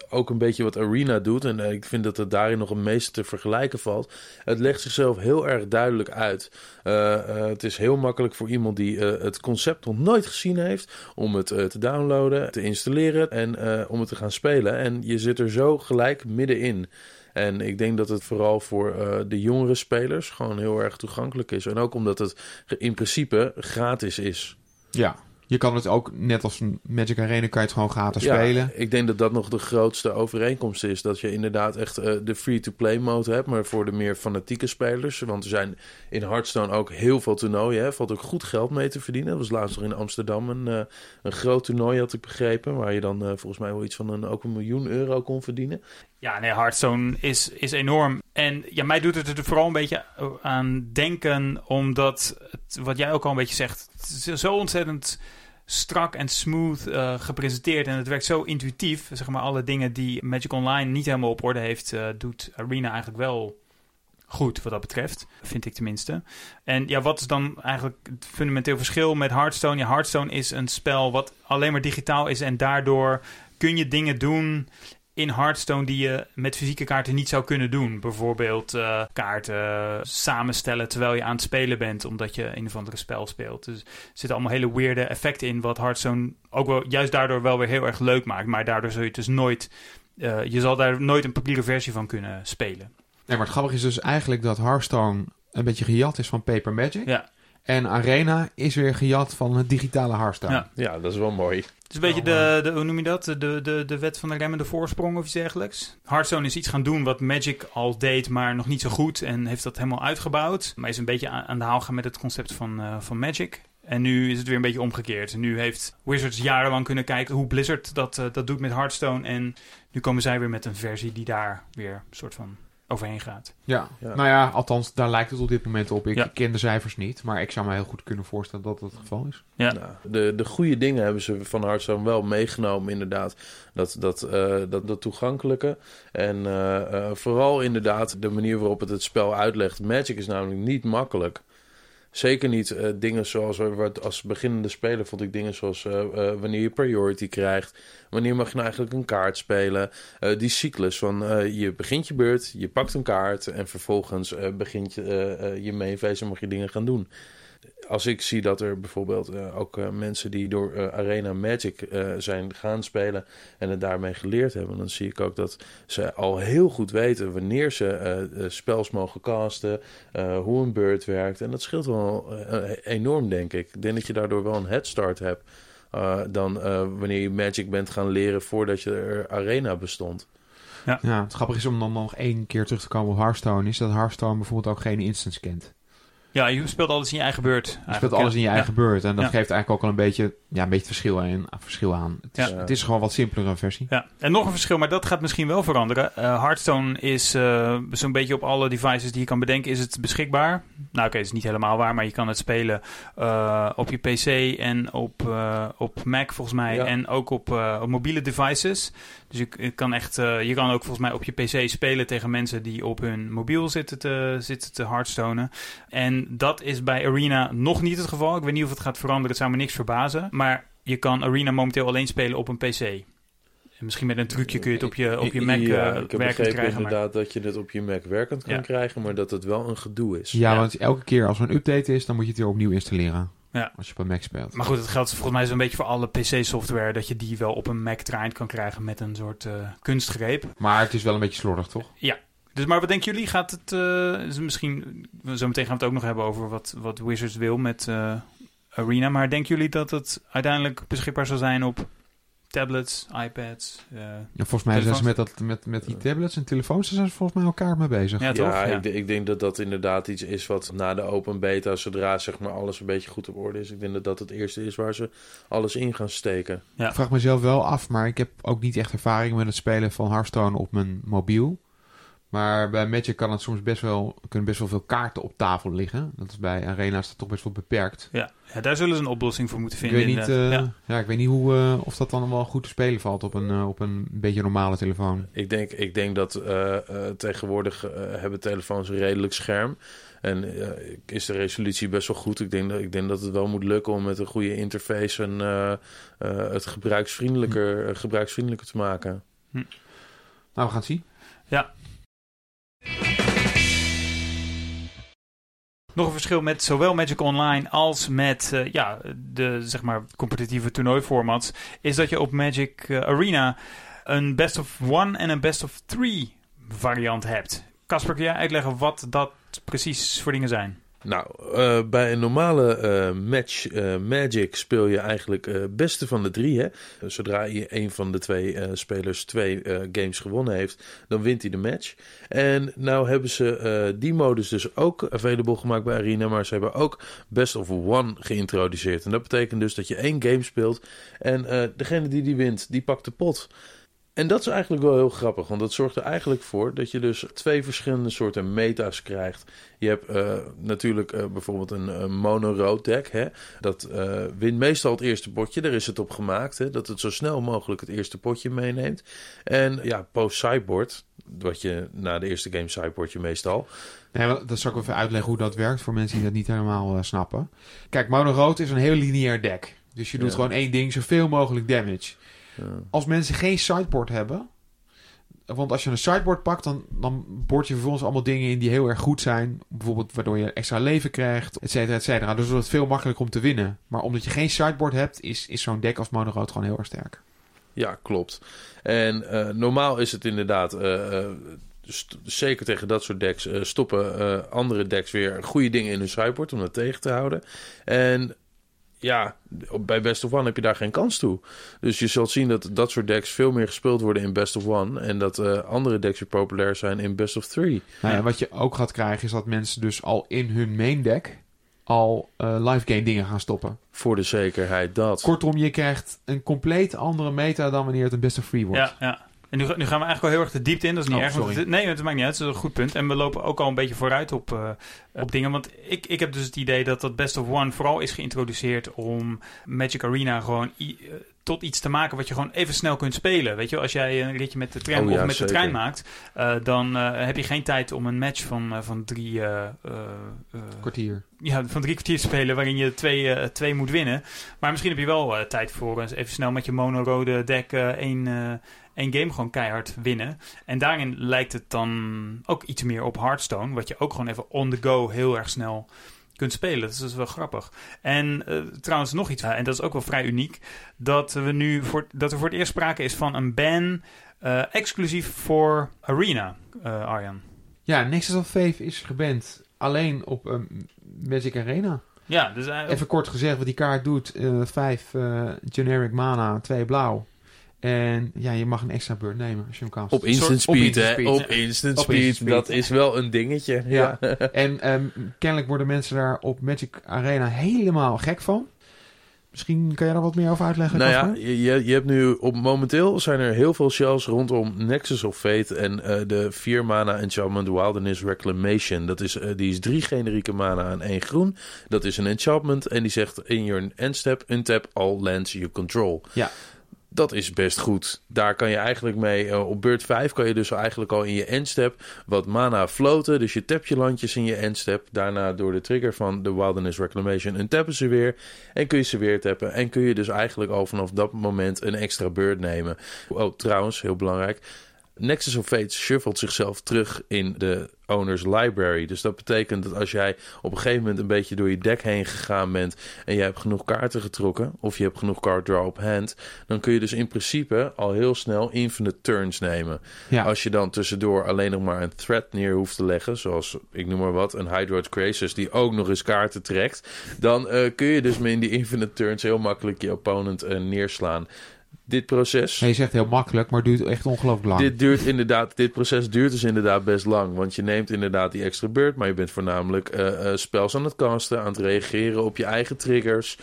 ook een beetje wat Arena doet. En eh, ik vind dat het daarin nog een meeste te vergelijken valt. Het legt zichzelf heel erg duidelijk uit. Uh, het is heel makkelijk voor iemand die het concept nog nooit gezien heeft. om het te downloaden, te installeren en om het te gaan spelen. En je zit er zo gelijk middenin. En ik denk dat het vooral voor de jongere spelers gewoon heel erg toegankelijk is. En ook omdat het in principe gratis is. Ja, je kan het ook, net als een Magic Arena, kan je het gewoon gratis ja, spelen. Ik denk dat dat nog de grootste overeenkomst is. Dat je inderdaad echt uh, de free-to-play mode hebt, maar voor de meer fanatieke spelers. Want er zijn in Hearthstone ook heel veel toernooien. Er valt ook goed geld mee te verdienen. Dat was laatst nog in Amsterdam een, uh, een groot toernooi, had ik begrepen. Waar je dan uh, volgens mij wel iets van een, ook een miljoen euro kon verdienen. Ja, nee, Hearthstone is, is enorm. En ja, mij doet het er vooral een beetje aan denken, omdat het, wat jij ook al een beetje zegt, zo ontzettend strak en smooth uh, gepresenteerd. En het werkt zo intuïtief. Zeg maar alle dingen die Magic Online niet helemaal op orde heeft, uh, doet Arena eigenlijk wel goed wat dat betreft. Vind ik tenminste. En ja, wat is dan eigenlijk het fundamenteel verschil met Hearthstone? Ja, Hearthstone is een spel wat alleen maar digitaal is en daardoor kun je dingen doen in Hearthstone die je met fysieke kaarten niet zou kunnen doen. Bijvoorbeeld uh, kaarten samenstellen terwijl je aan het spelen bent, omdat je een of andere spel speelt. Dus er zitten allemaal hele weirde effecten in, wat Hearthstone ook wel juist daardoor wel weer heel erg leuk maakt. Maar daardoor zul je dus nooit, uh, je zal daar nooit een papieren versie van kunnen spelen. Nee, maar het grappige is dus eigenlijk dat Hearthstone een beetje gejat is van Paper Magic. Ja. En Arena is weer gejat van het digitale Hearthstone. Ja, ja dat is wel mooi. Het is een beetje de, de, hoe noem je dat? De, de, de wet van de remmende voorsprong of iets dergelijks. Hearthstone is iets gaan doen wat Magic al deed, maar nog niet zo goed. En heeft dat helemaal uitgebouwd. Maar is een beetje aan, de haal gaan met het concept van, uh, van Magic. En nu is het weer een beetje omgekeerd. Nu heeft Wizards jarenlang kunnen kijken hoe Blizzard dat, uh, dat doet met Hearthstone. En nu komen zij weer met een versie die daar weer een soort van overheen gaat. Ja. nou ja, althans, daar lijkt het op dit moment op. Ik ken de cijfers niet, maar ik zou me heel goed kunnen voorstellen dat dat het geval is. Ja. Nou, de, de goede dingen hebben ze van Hearthstone wel meegenomen, inderdaad. Dat, dat, uh, dat, dat toegankelijke. En uh, uh, vooral inderdaad de manier waarop het het spel uitlegt. Magic is namelijk niet makkelijk. Zeker niet uh, dingen zoals, als beginnende speler vond ik dingen zoals uh, wanneer je priority krijgt. Wanneer mag je nou eigenlijk een kaart spelen. die cyclus van je begint je beurt, je pakt een kaart en vervolgens begint je, je en mag je dingen gaan doen als ik zie dat er bijvoorbeeld uh, ook uh, mensen die door uh, Arena Magic zijn gaan spelen en het daarmee geleerd hebben, dan zie ik ook dat ze al heel goed weten wanneer ze spels mogen casten, hoe een beurt werkt. En dat scheelt wel enorm, denk ik. Ik denk dat je daardoor wel een head start hebt dan wanneer je Magic bent gaan leren voordat je er Arena bestond. Ja. ja, het grappige is om dan nog één keer terug te komen op Hearthstone, is dat Hearthstone bijvoorbeeld ook geen instance kent. Ja, je speelt alles in je eigen beurt. Je speelt alles in je eigen beurt. En dat geeft eigenlijk ook al een beetje, ja, een beetje verschil, aan, verschil aan. Het is, het is gewoon wat simpelere versie. Ja, en nog een verschil, maar dat gaat misschien wel veranderen. Uh, Hearthstone is uh, zo'n beetje op alle devices die je kan bedenken, is het beschikbaar. Nou oké, het is niet helemaal waar, maar je kan het spelen uh, op je PC en op, op Mac volgens mij. En ook op, op mobiele devices. Dus je, kan echt, je kan ook volgens mij op je PC spelen tegen mensen die op hun mobiel zitten te, zitten te Hearthstonen. En dat is bij Arena nog niet het geval. Ik weet niet of het gaat veranderen. Het zou me niks verbazen. Maar je kan Arena momenteel alleen spelen op een PC. En misschien met een trucje kun je het op je, op je Mac ja, uh, ik heb werkend krijgen. inderdaad dat je het op je Mac werkend kan krijgen, maar dat het wel een gedoe is. Ja, want elke keer als er een update is, dan moet je het weer opnieuw installeren. Ja. Als je op een Mac speelt. Maar goed, het geldt volgens mij zo'n beetje voor alle PC-software... dat je die wel op een Mac draaiend kan krijgen met een soort uh, kunstgreep. Maar het is wel een beetje slordig, toch? Ja, dus maar wat denken jullie? Gaat het uh, misschien... Zometeen gaan we het ook nog hebben over wat, wat Wizards wil met uh, Arena. Maar denken jullie dat het uiteindelijk beschikbaar zal zijn op tablets, iPads? Uh, ja, volgens mij zijn ze met, dat, met, met die tablets en telefoons zijn ze volgens mij elkaar mee bezig. Ja, toch? ja, Ik, ik, denk dat dat inderdaad iets is wat na de open beta, zodra zeg maar alles een beetje goed op orde is, ik denk dat dat het eerste is waar ze alles in gaan steken. Ja. Ik vraag mezelf wel af, maar ik heb ook niet echt ervaring met het spelen van Hearthstone op mijn mobiel. Maar bij Magic kan het soms best wel, kunnen best wel veel kaarten op tafel liggen. Dat is bij Arena's dat toch best wel beperkt. Ja, ja daar zullen ze een oplossing voor moeten vinden. Ik weet niet, uh, ja. ik weet niet hoe, uh, of dat dan wel goed te spelen valt op een, uh, op een beetje normale telefoon. Ik denk, ik denk dat tegenwoordig hebben telefoons een redelijk scherm. En is de resolutie best wel goed. Ik denk, dat, ik denk dat het wel moet lukken om met een goede interface en, het gebruiksvriendelijker, gebruiksvriendelijker te maken. Nou, we gaan het zien. Nog een verschil met zowel Magic Online als met eh, ja, de zeg maar, competitieve toernooiformats is dat je op Magic eh, Arena een best of one en een best of three variant hebt. Casper, kun jij uitleggen wat dat precies voor dingen zijn? Nou, eh, bij een normale eh, match eh, Magic speel je eigenlijk het beste van de drie. Hè? Zodra je een van de twee spelers twee games gewonnen heeft, dan wint hij de match. En nou hebben ze die modus dus ook available gemaakt bij Arena, maar ze hebben ook best of one geïntroduceerd. En dat betekent dus dat je één game speelt en degene die die wint, die pakt de pot. En dat is eigenlijk wel heel grappig, want dat zorgt er eigenlijk voor dat je dus twee verschillende soorten meta's krijgt. Je hebt uh, natuurlijk uh, bijvoorbeeld een, een mono-rood deck. Hè? Dat uh, wint meestal het eerste potje. Daar is het op gemaakt, hè? dat het zo snel mogelijk het eerste potje meeneemt. En ja, post-sideboard, wat je na de eerste game sideboard je meestal. Nee, dat zal ik even uitleggen hoe dat werkt voor mensen die dat niet helemaal snappen. Kijk, mono-rood is een heel lineair deck. Dus je doet Ja. gewoon één ding, zoveel mogelijk damage. Als mensen geen sideboard hebben. Want als je een sideboard pakt, dan, dan boord je vervolgens allemaal dingen in die heel erg goed zijn. Bijvoorbeeld waardoor je extra leven krijgt, et cetera, et cetera. Dus wordt het veel makkelijker om te winnen. Maar omdat je geen sideboard hebt, is, is zo'n deck als mono-rood gewoon heel erg sterk. Ja, klopt. En eh, normaal is het inderdaad, eh, eh, zeker tegen dat soort decks, stoppen andere decks weer goede dingen in hun sideboard om dat tegen te houden. En ja, bij Best of One heb je daar geen kans toe. Dus je zult zien dat dat soort decks veel meer gespeeld worden in Best of One. En dat eh, andere decks weer populair zijn in Best of Three. Nou ja, wat je ook gaat krijgen, is dat mensen dus al in hun main deck al eh, live game dingen gaan stoppen. Voor de zekerheid dat. Kortom, je krijgt een compleet andere meta dan wanneer het een best of free wordt. Ja, ja. En nu, nu gaan we eigenlijk wel heel erg de diepte in. Dat is niet Oh, erg. want sorry. het- nee, het maakt niet uit. Dat is een goed punt. En we lopen ook al een beetje vooruit op, eh, op dingen. Want ik, ik heb dus het idee dat dat Best of One vooral is geïntroduceerd om Magic Arena gewoon eh, tot iets te maken wat je gewoon even snel kunt spelen. Weet je, wel, als jij een ritje met de tram Oh ja, of met zeker. de trein maakt, eh, dan eh, heb je geen tijd om een match van, eh, van drie. eh, eh, eh, Kwartier. ja, van drie kwartier te spelen waarin je twee, eh, twee moet winnen. Maar misschien heb je wel eh, tijd voor even snel met je mono-rode deck één, eh, één game gewoon keihard winnen. En daarin lijkt het dan ook iets meer op Hearthstone, wat je ook gewoon even on the go heel erg snel kunt spelen. Dus dat is wel grappig. En eh, trouwens nog iets, eh, en dat is ook wel vrij uniek, dat we nu voor, dat er voor het eerst sprake is van een ban eh, exclusief voor Arena, Arjan. Ja, Nexus of Faith is geband alleen op ehm, Magic Arena. Ja, dus Even kort gezegd, wat die kaart doet. vijf generic mana, twee blauw. En ja, je mag een extra beurt nemen als je hem cast. Op instant Op speed, instant hè? speed. Op instant Op speed. instant Dat speed. is wel een dingetje. Ja. Ja. [laughs] En ehm, kennelijk worden mensen daar op Magic Arena helemaal gek van. Misschien kan jij daar wat meer over uitleggen, Nou ja, je je hebt nu op momenteel zijn er heel veel shells rondom Nexus of Fate en eh, de 4 mana enchantment Wilderness Reclamation. Dat is, eh, die is drie generieke mana en één groen. Dat is een enchantment en die zegt in your end step untap all lands you control. Ja. Dat is best goed. Daar kan je eigenlijk mee, eh, op beurt 5 kan je dus eigenlijk al in je endstep wat mana floten. Dus je tap je landjes in je endstep. Daarna door de trigger van de Wilderness Reclamation untappen ze weer. En kun je ze weer tappen. En kun je dus eigenlijk al vanaf dat moment een extra beurt nemen. Oh, trouwens, heel belangrijk. Nexus of Fate shuffelt zichzelf terug in de owner's library. Dus dat betekent dat als jij op een gegeven moment een beetje door je deck heen gegaan bent en je hebt genoeg kaarten getrokken of je hebt genoeg card draw op hand, dan kun je dus in principe al heel snel infinite turns nemen. Ja. Als je dan tussendoor alleen nog maar een threat neer hoeft te leggen, zoals ik noem maar wat, een Hydroid Krasis die ook nog eens kaarten trekt, dan eh, kun je dus met in die infinite turns heel makkelijk je opponent eh, neerslaan. Dit proces. Ja, je zegt heel makkelijk, maar het duurt echt ongelooflijk lang. Dit duurt inderdaad, dit proces duurt dus inderdaad best lang. Want je neemt inderdaad die extra beurt, maar je bent voornamelijk eh, spels aan het casten, aan het reageren op je eigen triggers.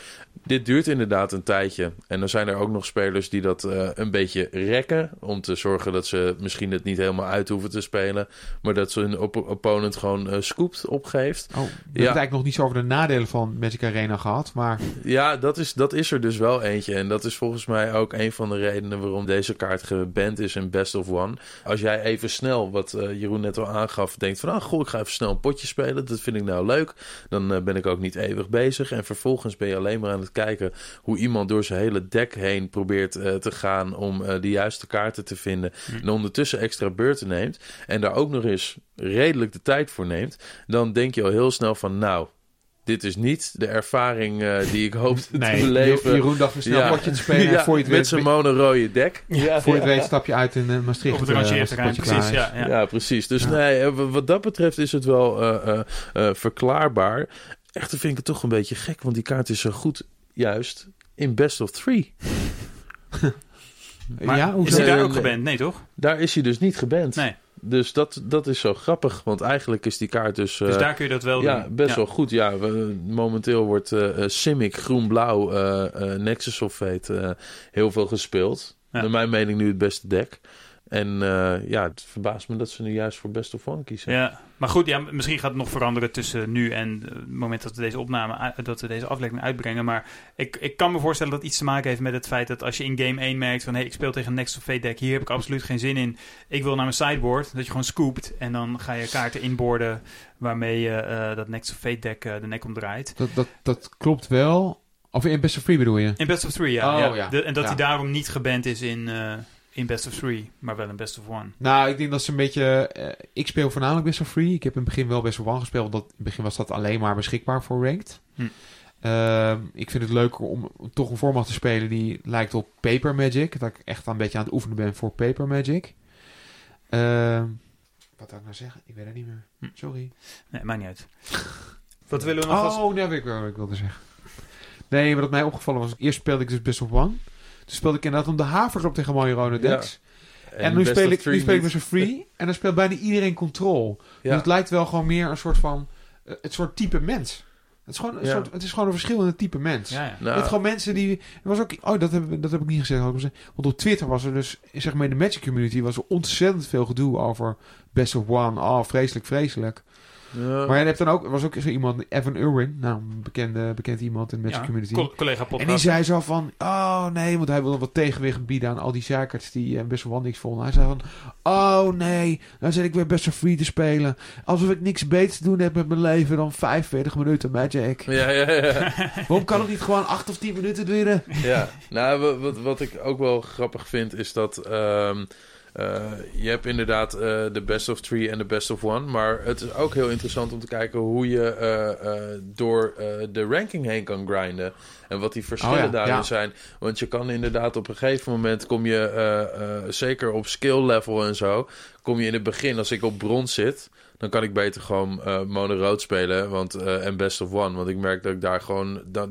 Dit duurt inderdaad een tijdje. En dan zijn er ook nog spelers die dat eh, een beetje rekken. Om te zorgen dat ze misschien het niet helemaal uit hoeven te spelen. Maar dat ze hun op opponent gewoon eh scoopt opgeeft. Oh, we hebben het eigenlijk nog niet zo over de nadelen van Magic Arena gehad. Maar Ja, dat is, dat is er dus wel eentje. En dat is volgens mij ook een van de redenen waarom deze kaart geband is in Best of One. Als jij even snel, wat eh, Jeroen net al aangaf, denkt van... ah, goh, ik ga even snel een potje spelen. Dat vind ik nou leuk. Dan ben ik ook niet eeuwig bezig. En vervolgens ben je alleen maar aan het kijken... hoe iemand door zijn hele deck heen probeert eh, te gaan... om de juiste kaarten te vinden. En ondertussen extra beurten neemt. En daar ook nog eens redelijk de tijd voor neemt. Dan denk je al heel snel van... nou, dit is niet de ervaring uh, die ik hoopte [laughs] nee, te beleven. Jeroen dacht snel ja. potje te spelen. ja, voor je het met zijn mono-rode dek. Ja, voor je het weet stap je uit in uh, Maastricht. Op het rangeerterrein, uh, precies. Ja, ja. ja, precies. Dus nee, wat dat betreft is het wel verklaarbaar. Echter vind ik het toch een beetje gek, want die kaart is zo goed juist in best of three. [laughs] maar ja, is hij daar ook geband? Nee, toch? Daar is hij dus niet geband. Nee. Dus dat, dat is zo grappig, want eigenlijk is die kaart dus... dus daar kun je dat wel ja, doen? Best wel goed, ja. We, momenteel wordt uh, Simic groen-blauw uh, uh, Nexus of Fate heel veel gespeeld. Ja. Naar mijn mening nu het beste deck. En uh, ja, het verbaast me dat ze nu juist voor Best of One kiezen. Ja, maar goed, ja, misschien gaat het nog veranderen tussen nu en het moment dat we deze opname, dat we deze aflevering uitbrengen. Maar ik, ik kan me voorstellen dat het iets te maken heeft met het feit dat als je in game 1 merkt van hé, hey, ik speel tegen een Next of Fate deck, hier heb ik absoluut geen zin in. Ik wil naar mijn sideboard, dat je gewoon scoopt en dan ga je kaarten inboarden waarmee je uh, dat Next of Fate deck uh, de nek omdraait. Dat, dat, dat klopt wel. Of in Best of Three bedoel je? In Best of Three, ja. Oh, ja. ja. De, en dat ja. hij daarom niet geband is in in best of three, maar wel in best of one. Nou, ik denk dat ze een beetje... Uh, ik speel voornamelijk best of three. Ik heb in het begin wel best of one gespeeld. Want in het begin was dat alleen maar beschikbaar voor ranked. Hm. Uh, ik vind het leuker om toch een format te spelen die lijkt op Paper Magic. Dat ik echt een beetje aan het oefenen ben voor Paper Magic. Uh, wat zou ik nou zeggen? Ik weet het niet meer. Hm. Sorry. Nee, maakt niet uit. [laughs] Wat willen we nog Oh, als... nee, ik wel wat ik wilde zeggen. Nee, wat mij opgevallen was... Eerst speelde ik dus best of one. Toen speelde ik inderdaad om de havers op tegen decks. Ja. En, en nu, speel ik, nu speel ik met zo'n free. En dan speelt bijna iedereen control. Ja. Dus het lijkt wel gewoon meer een soort van... Uh, het soort type mens. Het is, gewoon een Ja. soort, het is gewoon een verschillende type mens. Ja, ja. Nou, Het gewoon mensen die... Er was ook, oh, dat heb, dat heb ik niet gezegd. had ik gezegd. Want op Twitter was er dus... Zeg maar in de Magic community was er ontzettend veel gedoe over Best of One. Oh, vreselijk, vreselijk. Ja. Maar je hebt dan ook... Er was ook zo iemand, Evan Irwin. Nou, een bekende, bekend iemand in de Magic Ja, community. co- collega podcast. En die zei zo van, oh nee, want hij wilde wat tegenwicht bieden aan al die zeikers die uh, best wel niks vonden. Hij zei van, oh nee, dan zit ik weer best wel free te spelen. Alsof ik niks beters te doen heb met mijn leven dan 45 minuten Magic. ja, ja, ja. [laughs] Waarom kan ik niet gewoon 8 of 10 minuten duren? Ja, nou, wa- wat, wat ik ook wel grappig vind is dat. ehm, eh, je hebt inderdaad eh, de best of three en de best of one. Maar het is ook heel interessant om te kijken hoe je eh, eh, door eh, de ranking heen kan grinden. En wat die verschillen Oh ja, daarin ja. zijn. Want je kan inderdaad op een gegeven moment kom je, eh, eh, zeker op skill level en zo, kom je in het begin, als ik op brons zit, dan kan ik beter gewoon eh mono-rood spelen want, eh, en best of one. Want ik merk dat ik daar gewoon... Dat,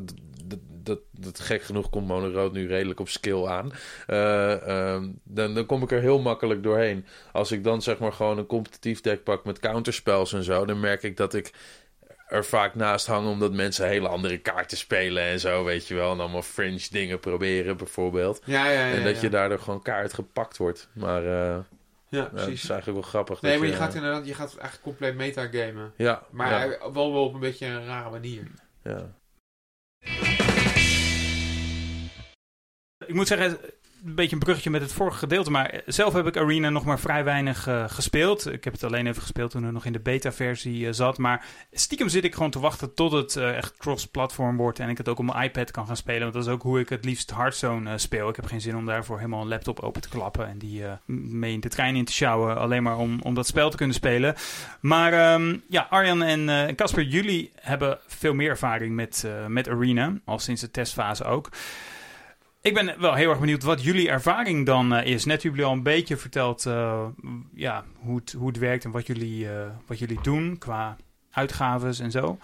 dat, dat, gek genoeg komt mono-rood nu redelijk op skill aan. Eh, ehm, dan, dan kom ik er heel makkelijk doorheen. Als ik dan zeg maar gewoon een competitief deck pak met counterspells en zo... dan merk ik dat ik er vaak naast hang... omdat mensen hele andere kaarten spelen en zo, weet je wel. En allemaal fringe dingen proberen bijvoorbeeld. Ja, ja, ja. en dat je daardoor gewoon kaart gepakt wordt. Maar eh, Ja, ja, dat precies. is eigenlijk wel grappig. Nee, maar je gaat inderdaad, je gaat eigenlijk compleet metagamen. Ja, Maar wel, wel op een beetje een rare manier. ja. Ik moet zeggen, een beetje een bruggetje met het vorige gedeelte. Maar zelf heb ik Arena nog maar vrij weinig eh, gespeeld. Ik heb het alleen even gespeeld toen het nog in de beta-versie eh, zat. Maar stiekem zit ik gewoon te wachten tot het eh, echt cross-platform wordt. En ik het ook op mijn iPad kan gaan spelen. Want dat is ook hoe ik het liefst Hearthstone speel. Ik heb geen zin om daarvoor helemaal een laptop open te klappen. En die mee in de trein in te sjouwen. Alleen maar om, om dat spel te kunnen spelen. Maar ehm, ja, Arjan en Casper, jullie hebben veel meer ervaring met, met Arena. Al sinds de testfase ook. Ik ben wel heel erg benieuwd wat jullie ervaring dan eh, is. Net hebben jullie al een beetje verteld eh, ja, hoe, het, hoe het werkt en wat jullie, eh, wat jullie doen qua uitgaves en zo.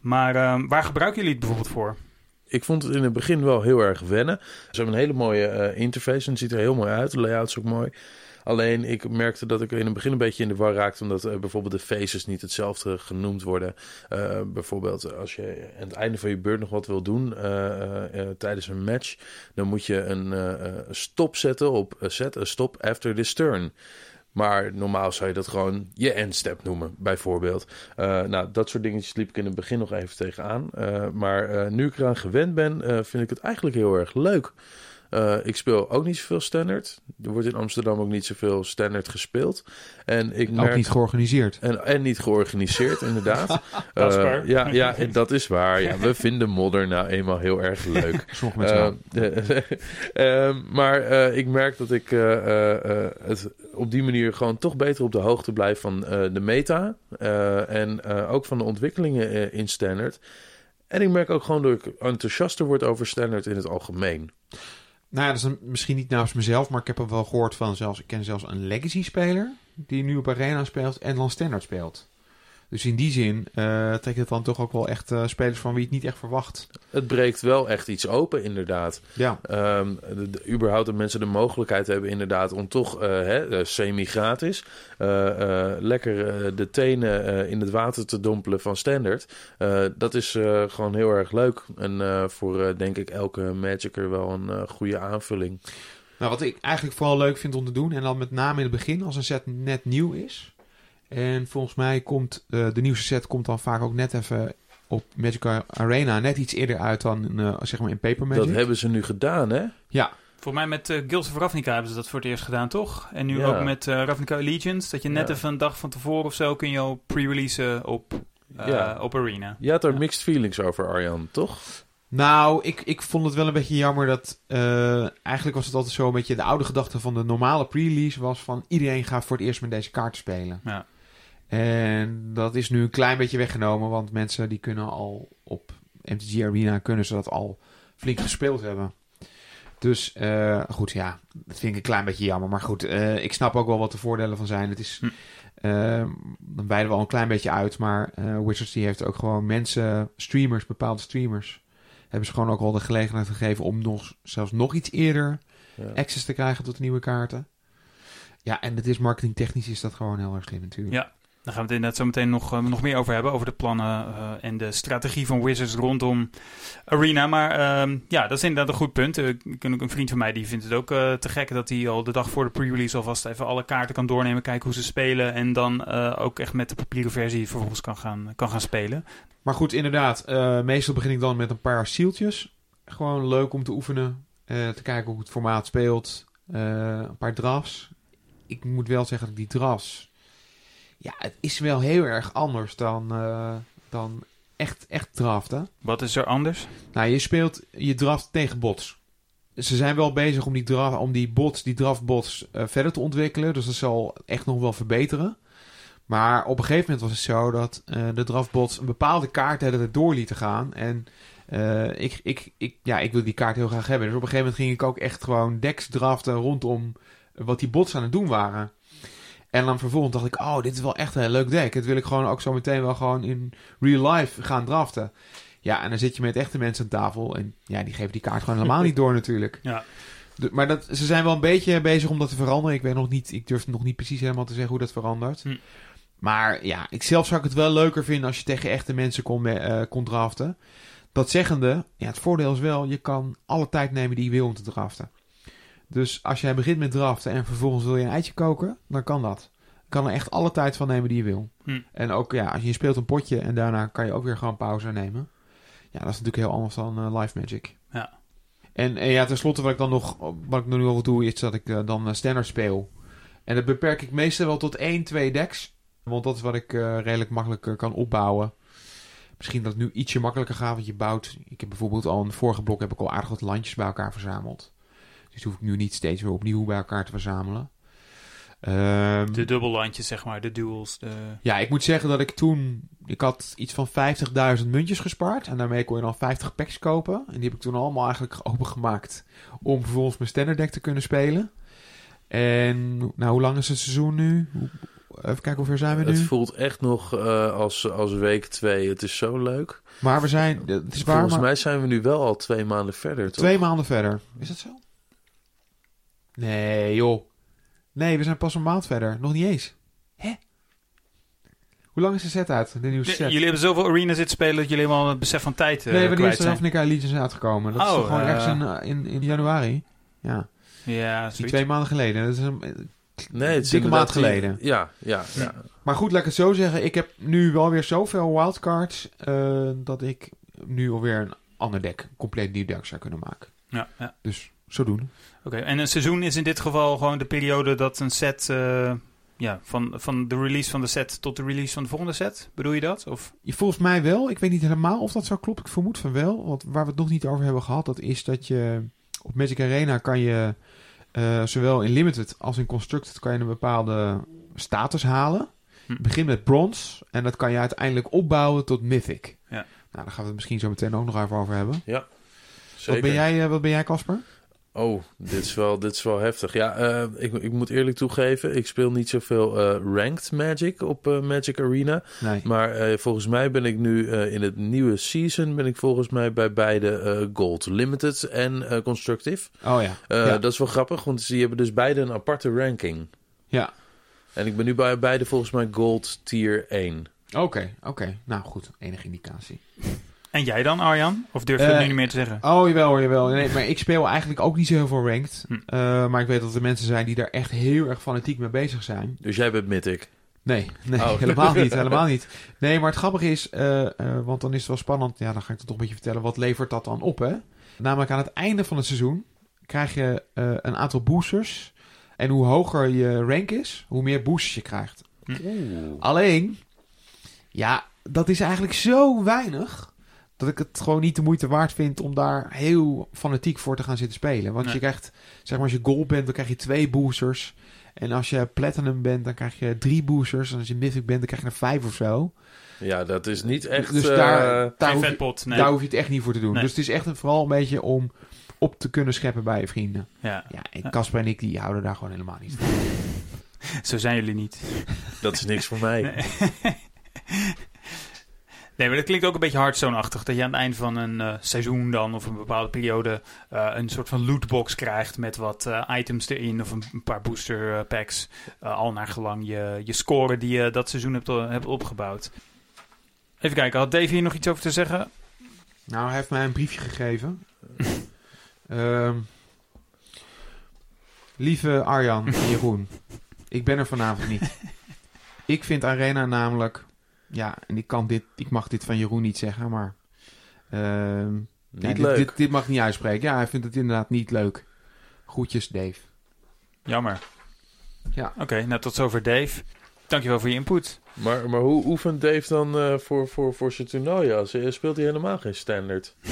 Maar ehm, waar gebruiken jullie het bijvoorbeeld voor? Ik vond het in het begin wel heel erg wennen. Ze hebben een hele mooie interface en het ziet er heel mooi uit. De layout is ook mooi. Alleen ik merkte dat ik in het begin een beetje in de war raakte... omdat eh, bijvoorbeeld de faces niet hetzelfde genoemd worden. Eh, bijvoorbeeld als je aan het einde van je beurt nog wat wil doen eh, tijdens een match... dan moet je een stop zetten op set a stop after this turn... Maar normaal zou je dat gewoon je endstep noemen, bijvoorbeeld. Nou, dat soort dingetjes liep ik in het begin nog even tegenaan. Eh, maar nu ik eraan gewend ben, vind ik het eigenlijk heel erg leuk. Eh, ik speel ook niet zoveel standaard. Er wordt in Amsterdam ook niet zoveel standaard gespeeld. En ik merk... Ook niet georganiseerd. En, en niet georganiseerd, inderdaad. [laughs] Dat is Eh, waar. ja, ja, [laughs] dat is waar. Ja, we vinden modder nou eenmaal heel erg leuk. [laughs] Sommige mensen wel. Eh, ehm, maar eh, ik merk dat ik eh, eh, eh, het op die manier gewoon toch beter op de hoogte blijf van eh, de meta. eh, en eh, ook van de ontwikkelingen eh, in standard. En ik merk ook gewoon dat ik enthousiaster word over standard in het algemeen. Nou ja, dat is misschien niet namens mezelf, maar ik heb er wel gehoord van zelfs. Ik ken zelfs een Legacy-speler die nu op Arena speelt en dan Standard speelt. Dus in die zin eh trekt het dan toch ook wel echt eh, spelers van wie het niet echt verwacht. Het breekt wel echt iets open, inderdaad. Ja, Ehm, de, de- überhaupt dat mensen de mogelijkheid hebben inderdaad om toch eh, semi-gratis lekker de tenen in het water te dompelen van standaard. Dat is gewoon heel erg leuk. En voor denk ik elke Magicer wel een goede aanvulling. nou wat ik eigenlijk vooral leuk vind om te doen, en dan met name in het begin als een set net nieuw is. En volgens mij komt eh, de nieuwste set komt dan vaak ook net even op Magic Arena net iets eerder uit dan eh, zeg maar in Paper Magic. Dat hebben ze nu gedaan, hè? Ja, Volgens mij met eh, Guilds of Ravnica hebben ze dat voor het eerst gedaan, toch? En nu Ja. ook met eh, Ravnica Allegiance. Dat je net Ja. even een dag van tevoren of zo kun je al pre-releasen op, eh, Ja. op Arena. Je had er Ja. mixed feelings over, Arjan, toch? Nou, ik, ik vond het wel een beetje jammer dat... eh, eigenlijk was het altijd zo een beetje... De oude gedachte van de normale pre-release was van... Iedereen gaat voor het eerst met deze kaart spelen. Ja. En dat is nu een klein beetje weggenomen. Want mensen die kunnen al op MTG Arena... kunnen ze dat al flink gespeeld hebben. Dus eh, goed, ja. Dat vind ik een klein beetje jammer. Maar goed, eh, ik snap ook wel wat de voordelen van zijn. Het is... Hm. eh, dan wijden we al een klein beetje uit. Maar Wizards die heeft ook gewoon mensen... Streamers, bepaalde streamers hebben ze gewoon ook al de gelegenheid gegeven om nog, zelfs nog iets eerder Ja. access te krijgen tot de nieuwe kaarten. Ja, en het is marketingtechnisch is dat gewoon heel erg slim natuurlijk. Ja. Daar gaan we het inderdaad zo meteen nog, eh, nog meer over hebben. Over de plannen eh, en de strategie van Wizards rondom Arena. Maar ehm, ja, dat is inderdaad een goed punt. Ik ook een vriend van mij die vindt het ook te gek dat hij al de dag voor de pre-release alvast even alle kaarten kan doornemen. Kijken hoe ze spelen. En dan ook echt met de papieren versie vervolgens kan gaan, kan gaan spelen. Maar goed, inderdaad. meestal begin ik dan met een paar zieltjes. Gewoon leuk om te oefenen. te kijken hoe het formaat speelt. een paar drafts. Ik moet wel zeggen dat die drafts... Ja, het is wel heel erg anders dan, eh, dan echt, echt draften. Wat is er anders? Nou, je speelt, je draft tegen bots. Ze zijn wel bezig om die, draf, om die bots, die draftbots eh, verder te ontwikkelen. Dus dat zal echt nog wel verbeteren. Maar op een gegeven moment was het zo dat eh, de draftbots een bepaalde kaart tijd door lieten gaan. En ik, ik, ik, ja, ik wil die kaart heel graag hebben. Dus op een gegeven moment ging ik ook echt gewoon decks draften rondom wat die bots aan het doen waren. En dan vervolgens dacht ik, oh, dit is wel echt een leuk deck. Dat wil ik gewoon ook zo meteen wel gewoon in real life gaan draften. Ja, en dan zit je met echte mensen aan tafel. En ja, die geven die kaart gewoon helemaal niet door natuurlijk. Ja. De- maar dat, ze zijn wel een beetje bezig om dat te veranderen. Ik weet nog niet, ik durf nog niet precies helemaal te zeggen hoe dat verandert. Hm. Maar ja, ik zelf zou ik het wel leuker vinden als je tegen echte mensen kon, eh, kon draften. Dat zeggende, ja, het voordeel is wel, je kan alle tijd nemen die je wil om te draften. Dus als jij begint met draften en vervolgens wil je een eitje koken, dan kan dat. Je kan er echt alle tijd van nemen die je wil. Hm. En ook, ja, als je speelt een potje en daarna kan je ook weer gewoon pauze nemen. Ja, dat is natuurlijk heel anders dan eh, live magic. Ja. En, en ja, tenslotte wat ik dan nog, wat ik nu al doe, is dat ik eh, dan eh, standaard speel. En dat beperk ik meestal wel tot één, twee decks. Want dat is wat ik redelijk makkelijk eh, kan opbouwen. Misschien dat het nu ietsje makkelijker gaat, want je bouwt... Ik heb bijvoorbeeld al in het vorige blok heb ik al aardig wat landjes bij elkaar verzameld. Dus hoef ik nu niet steeds weer opnieuw bij elkaar te verzamelen. Ehm, De dubbellandjes, zeg maar. De duels. De... ja, ik moet zeggen dat ik toen... Ik had iets van 50.000 muntjes gespaard. En daarmee kon je dan 50 packs kopen. En die heb ik toen allemaal eigenlijk [laughs] opengemaakt. Om vervolgens mijn standard deck te kunnen spelen. En nou, hoe lang is het seizoen nu? Even kijken, hoe ver zijn we nu? Het voelt echt nog eh, als, als week twee. Het is zo leuk. Maar we zijn... Het is waar, Volgens maar mij zijn we nu wel al twee maanden verder, toch? twee maanden verder. Is dat zo? Nee, joh. Nee, we zijn pas een maand verder. Nog niet eens. Hè? Hoe lang is de set uit? De nieuwe De- set? jullie hebben zoveel arena zitten spelen dat jullie helemaal het besef van tijd eh nee, wanneer zijn. Ravnica Legions uitgekomen? Dat is Oh, toch gewoon ergens in, in, in januari? Ja, Ja, die twee maanden geleden. Dat is een, Nee, het is Dikke maand geleden. Ja, ja, ja. Maar goed, laat ik het zo zeggen. Ik heb nu wel weer zoveel wildcards... eh, dat ik nu alweer een ander deck, compleet nieuw deck zou kunnen maken. Ja, ja. Dus zodoende. Oké, en een seizoen is in dit geval gewoon de periode dat een set... eh, ja, van, van de release van de set tot de release van de volgende set. Bedoel je dat? Of... Volgens mij wel. Ik weet niet helemaal of dat zo klopt. Ik vermoed van wel. Want waar we het nog niet over hebben gehad, dat is dat je op Magic Arena kan je eh, zowel in Limited als in Constructed kan je een bepaalde status halen. Hm. Het begint met bronze en dat kan je uiteindelijk opbouwen tot Mythic. Ja. Nou, daar gaan we het misschien zo meteen ook nog even over hebben. Zeker. Wat ben jij, eh, wat ben jij, Casper? Oh, dit is wel, dit is wel heftig. Ja, eh, ik, ik moet eerlijk toegeven, ik speel niet zoveel eh, ranked Magic op eh, Magic Arena. Nee. Maar volgens mij ben ik nu in het nieuwe season ben ik volgens mij bij beide Gold Limited en Constructive. Oh ja. Ja. Dat is wel grappig, want die hebben dus beide een aparte ranking. Ja. En ik ben nu bij beide volgens mij Gold Tier 1. Oké, oké. Nou goed, enige indicatie. En jij dan, Arjan? Of durf je het Eh, nu niet meer te zeggen? Oh, jawel, hoor, jawel. Nee, maar ik speel eigenlijk ook niet zo heel veel ranked. Hm. Eh, maar ik weet dat er mensen zijn die daar echt heel erg fanatiek mee bezig zijn. Dus jij bent Mythic. Nee, nee Oh. [laughs] helemaal niet. [laughs] Helemaal niet. Nee, maar het grappige is, eh, eh, want dan is het wel spannend. Ja, dan ga ik het toch een beetje vertellen. Wat levert dat dan op, hè? Namelijk aan het einde van het seizoen krijg je eh, een aantal boosters. En hoe hoger je rank is, hoe meer boosters je krijgt. Alleen, ja, dat is eigenlijk zo weinig. Dat ik het gewoon niet de moeite waard vind om daar heel fanatiek voor te gaan zitten spelen. Want Nee. je krijgt, zeg maar, als je gold bent, dan krijg je twee boosters. En als je platinum bent, dan krijg je drie boosters. En als je mythic bent, dan krijg je er vijf of zo. Ja, dat is niet echt... dus eh, daar, daar, Geen hoef je, vetpot, nee. daar hoef je het echt niet voor te doen. Nee. Dus het is echt een, vooral een beetje om op te kunnen scheppen bij je vrienden. Ja, Ja, en Casper en ik, die houden daar gewoon helemaal niet van. [laughs] zo zijn jullie niet. Dat is niks voor mij. Nee. Maar dat klinkt ook een beetje Hearthstone-achtig. Dat je aan het eind van een eh, seizoen dan, of een bepaalde periode, eh, een soort van lootbox krijgt met wat eh, items erin of een, een paar booster packs. al naar gelang je, je score die je dat seizoen hebt, hebt opgebouwd. Even kijken, had Dave hier nog iets over te zeggen? Nou, hij heeft mij een briefje gegeven. [laughs] Ehm, lieve Arjan en Jeroen, ik ben er vanavond niet. [laughs] Ik vind Arena namelijk... Ja, en ik, kan dit, ik mag dit van Jeroen niet zeggen, maar... ehm, ja, Niet dit, leuk. Dit, dit mag ik niet uitspreken. Ja, hij vindt het inderdaad niet leuk. Groetjes, Dave. Jammer. Ja. Oké, nou tot zover Dave. Dankjewel voor je input. Maar, maar hoe oefent Dave dan eh, voor, voor, voor zijn toernooien? Als, eh, speelt hij helemaal geen standard? [laughs]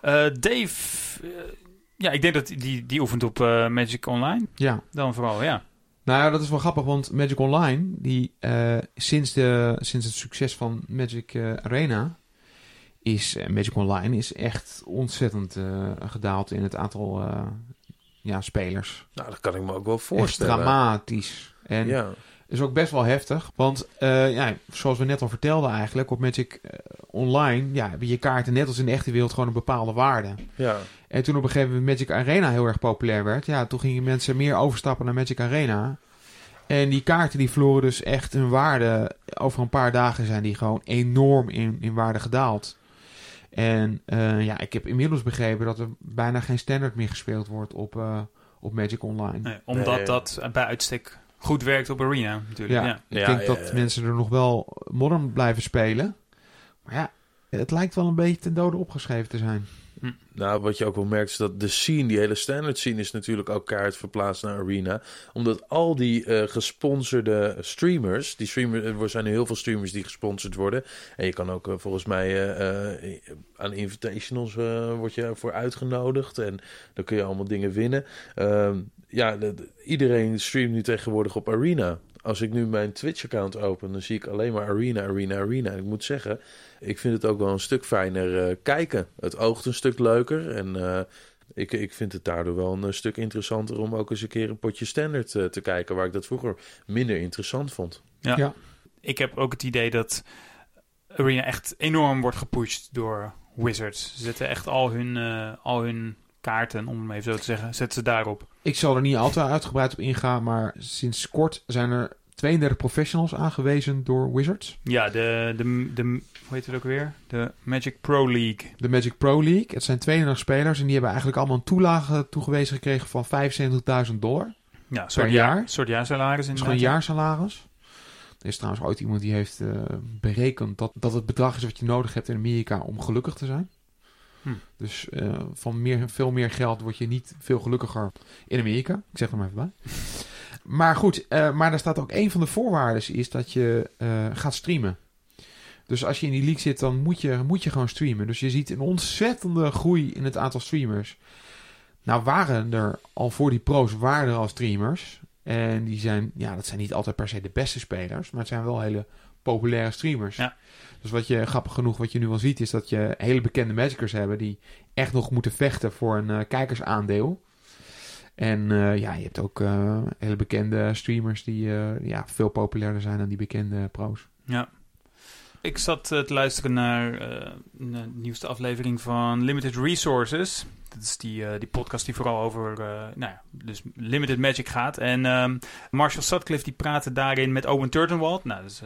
Eh, Dave, ja, ik denk dat die, die oefent op eh, Magic Online. Ja. Dan vooral, ja. Nou ja, dat is wel grappig, want Magic Online, die eh, sinds, de, sinds het succes van Magic eh, Arena, is eh, Magic Online is echt ontzettend gedaald in het aantal ja, spelers. Nou, dat kan ik me ook wel Echt voorstellen. dramatisch. En Ja. is ook best wel heftig, want ja, zoals we net al vertelden eigenlijk, op Magic Online ja, hebben je kaarten net als in de echte wereld gewoon een bepaalde waarde. ja. En toen op een gegeven moment Magic Arena heel erg populair werd, ja, toen gingen mensen meer overstappen naar Magic Arena. En die kaarten die verloren dus echt hun waarde. Over een paar dagen zijn die gewoon enorm in, in waarde gedaald. En eh, ja, ik heb inmiddels begrepen dat er bijna geen standard meer gespeeld wordt op, eh, op Magic Online. Nee, omdat Nee. dat bij uitstek goed werkt op Arena natuurlijk. Ja. Ja. Ik Ja, denk ja, dat ja. mensen er nog wel modern blijven spelen. Maar ja, het lijkt wel een beetje ten dode opgeschreven te zijn. Nou, wat je ook wel merkt is dat de scene, die hele standard scene, is natuurlijk ook kaart verplaatst naar Arena. Omdat al die eh, gesponsorde streamers, die streamer, er zijn nu heel veel streamers die gesponsord worden. En je kan ook eh, volgens mij eh, eh, aan invitationals eh word je voor uitgenodigd. En dan kun je allemaal dingen winnen. Ehm, ja, de- de- iedereen streamt nu tegenwoordig op Arena. Als ik nu mijn Twitch-account open, dan zie ik alleen maar Arena, Arena, Arena. En ik moet zeggen, ik vind het ook wel een stuk fijner eh, kijken. Het oogt een stuk leuker en eh, ik, ik vind het daardoor wel een eh, stuk interessanter om ook eens een keer een potje standard eh, te kijken, waar ik dat vroeger minder interessant vond. Ja. Ja. Ik heb ook het idee dat Arena echt enorm wordt gepusht door Wizards. Ze zetten echt al hun, eh, al hun kaarten, om het even zo te zeggen, zetten ze daarop. Ik zal er niet al te uitgebreid op ingaan, maar sinds kort zijn er 32 professionals aangewezen door Wizards. Ja, de, de, de, hoe heet het ook weer? De Magic Pro League. De Magic Pro League. Het zijn 32 spelers en die hebben eigenlijk allemaal een toelage toegewezen gekregen van 75.000 dollar. Ja, een soort, Per jaar, een soort jaarsalaris Dat is in gewoon een jaarsalaris. Er is trouwens ooit iemand die heeft eh, berekend dat, dat het bedrag is wat je nodig hebt in Amerika om gelukkig te zijn. Hm. Dus eh, van meer, veel meer geld word je niet veel gelukkiger in Amerika. Ik zeg er maar even bij. [laughs] Maar goed, eh, maar daar staat ook een van de voorwaarden is dat je eh, gaat streamen. Dus als je in die league zit, dan moet je, moet je gewoon streamen. Dus je ziet een ontzettende groei in het aantal streamers. Nou waren er al voor die pro's waren er al streamers. En die zijn, ja, dat zijn niet altijd per se de beste spelers, maar het zijn wel hele populaire streamers. Ja. Dus wat je, grappig genoeg, wat je nu wel ziet, is dat je hele bekende Magicers hebben die echt nog moeten vechten voor een eh, kijkersaandeel. En eh, ja, je hebt ook eh, hele bekende streamers die ja, veel populairder zijn dan die bekende pro's. Ja. Ik zat te luisteren naar de nieuwste aflevering van Limited Resources. Dat is die, die podcast die vooral over nou ja, dus Limited Magic gaat. En ehm, Marshall Sutcliffe die praatte daarin met Owen Turtenwald. Nou, dat is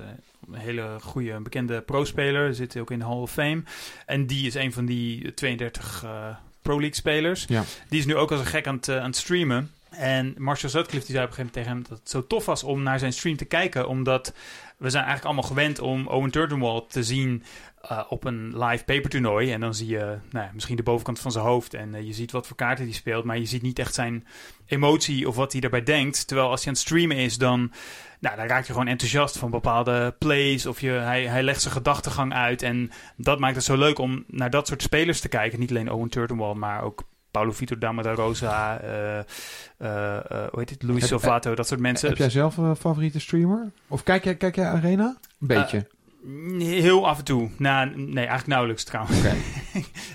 een hele goede bekende pro-speler. Zit ook in de Hall of Fame. En die is een van die 32 eh, Pro League spelers. Ja. Die is nu ook als een gek aan het, eh, aan het streamen. En Marshall Sutcliffe die zei op een gegeven moment tegen hem dat het zo tof was om naar zijn stream te kijken. Omdat we zijn eigenlijk allemaal gewend om Owen Turtenwald te zien eh, op een live papertoernooi. En dan zie je nou ja, misschien de bovenkant van zijn hoofd en eh, je ziet wat voor kaarten hij speelt. Maar je ziet niet echt zijn emotie of wat hij daarbij denkt. Terwijl als hij aan het streamen is, dan, nou, dan raak je gewoon enthousiast van bepaalde plays. Of je, hij, hij legt zijn gedachtegang uit. En dat maakt het zo leuk om naar dat soort spelers te kijken. Niet alleen Owen Turtenwald, maar ook Paulo Vitor Dama da Rosa, eh, eh, hoe heet het, Luis Heb- Silvato, dat soort mensen. Heb jij zelf een favoriete streamer? Of kijk jij, kijk jij Arena? Een beetje. Heel af en toe. Nou, nee, eigenlijk nauwelijks trouwens. [laughs]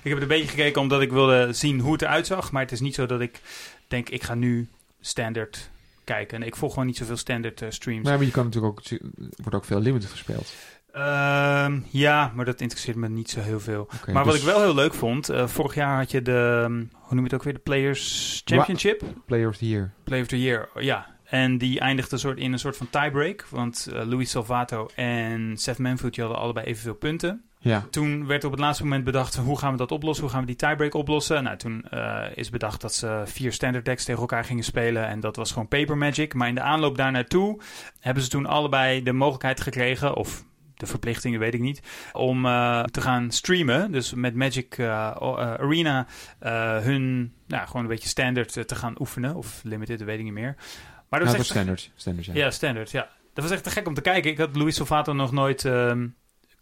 Ik heb het een beetje gekeken omdat ik wilde zien hoe het eruit zag. Maar het is niet zo dat ik denk, ik ga nu standaard kijken. En ik volg gewoon niet zoveel standaard eh, streams. Maar, je kan natuurlijk ook, er wordt ook veel limited gespeeld. Ehm, ja, maar dat interesseert me niet zo heel veel. Maar wat dus ik wel heel leuk vond, eh, vorig jaar had je de, um, hoe noem je het ook weer, de Players Championship? Player of the Year. Player of the Year, ja. En die eindigde soort, in een soort van tiebreak. Want eh, Luis Salvato en Seth Manfield hadden allebei evenveel punten. Ja. Toen werd op het laatste moment bedacht, hoe gaan we dat oplossen? Hoe gaan we die tiebreak oplossen? Nou, toen eh, is bedacht dat ze vier standard decks tegen elkaar gingen spelen. En dat was gewoon paper magic. Maar in de aanloop daar naartoe hebben ze toen allebei de mogelijkheid gekregen, of de verplichtingen weet ik niet, om eh, te gaan streamen. Dus met Magic eh, Arena hun, nou, gewoon een beetje standard te gaan oefenen. Of limited, weet ik niet meer. Maar dat was echt was standaard. standaard ja. ja, standaard, ja. Dat was echt te gek om te kijken. Ik had Luis Salvato nog nooit ehm,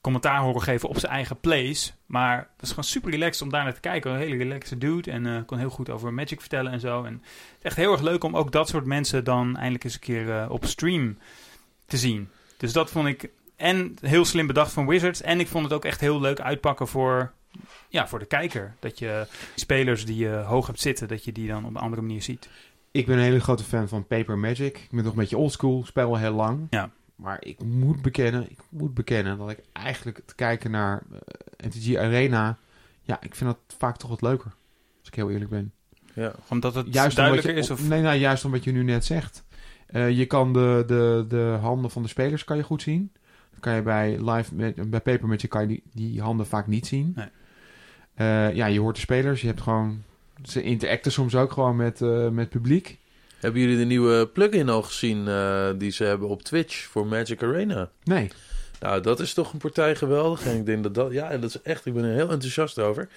commentaar horen geven op zijn eigen plays. Maar het was gewoon super relaxed om daar naar te kijken. Een hele relaxe dude. En eh, kon heel goed over Magic vertellen en zo. En het is echt heel erg leuk om ook dat soort mensen dan eindelijk eens een keer eh, op stream te zien. Dus dat vond ik en heel slim bedacht van Wizards. En ik vond het ook echt heel leuk uitpakken voor, ja, voor de kijker. Dat je spelers die je hoog hebt zitten, dat je die dan op een andere manier ziet. Ik ben een hele grote fan van Paper Magic. Ik ben nog een beetje oldschool, speel al heel lang. Ja. Maar ik moet bekennen, ik moet bekennen dat ik eigenlijk te kijken naar MTG Arena, ja, ik vind dat vaak toch wat leuker. Als ik heel eerlijk ben. Ja. Omdat het Juist duidelijker omdat is? je, Of... Nee, nou, juist omdat je nu net zegt. Eh, je kan de, de, de handen van de spelers kan je goed zien. Dat kan je bij live met, bij Paper Magic kan je die, die handen vaak niet zien. Nee. Eh, ja, je hoort de spelers. Je hebt gewoon ze interacten soms ook gewoon met, eh, met publiek. Hebben jullie de nieuwe plugin al gezien eh, die ze hebben op Twitch voor Magic Arena? Nee. Nou, dat is toch een partij geweldig. En ik denk dat dat... Ja, en dat is echt... Ik ben er heel enthousiast over.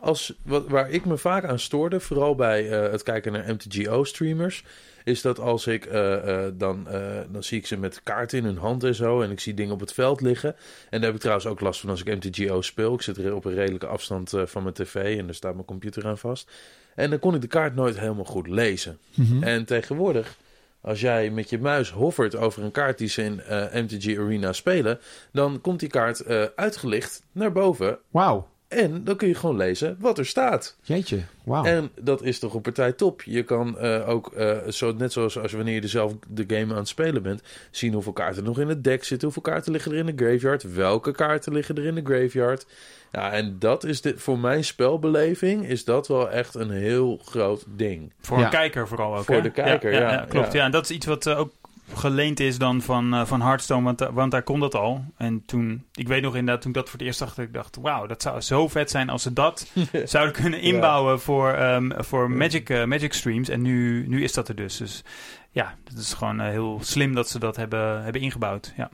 Als, wat, waar ik me vaak aan stoorde, vooral bij eh, het kijken naar MTGO-streamers... is dat als ik eh, dan... dan zie ik ze met kaarten in hun hand en zo... en ik zie dingen op het veld liggen. En daar heb ik trouwens ook last van als ik MTGO speel. Ik zit er op een redelijke afstand van mijn tv... en daar staat mijn computer aan vast. En dan kon ik de kaart nooit helemaal goed lezen. Mhm. En tegenwoordig, als jij met je muis hovert over een kaart die ze in eh, MTG Arena spelen, dan komt die kaart eh, uitgelicht naar boven. Wauw. En dan kun je gewoon lezen wat er staat. Jeetje. Wauw. En dat is toch een partij top. Je kan eh, ook, eh, zo, net zoals als wanneer je zelf de game aan het spelen bent, zien hoeveel kaarten er nog in het deck zitten, hoeveel kaarten liggen er in de graveyard, welke kaarten liggen er in de graveyard. Ja, en dat is dit, voor mijn spelbeleving is dat wel echt een heel groot ding. Voor Ja. een kijker vooral ook. Voor hè? de kijker, ja, klopt. ja. Ja. en dat is iets wat eh, ook geleend is dan van, eh, van Hearthstone, want, da- want daar kon dat al. En toen, ik weet nog inderdaad, toen ik dat voor het eerst zag, dat ik dacht, wauw, dat zou zo vet zijn als ze dat [laughs] zouden kunnen inbouwen voor, ehm, voor Magic, eh, Magic streams. En nu, nu is dat er dus. Dus ja, het is gewoon eh, heel slim dat ze dat hebben, hebben ingebouwd. Ja.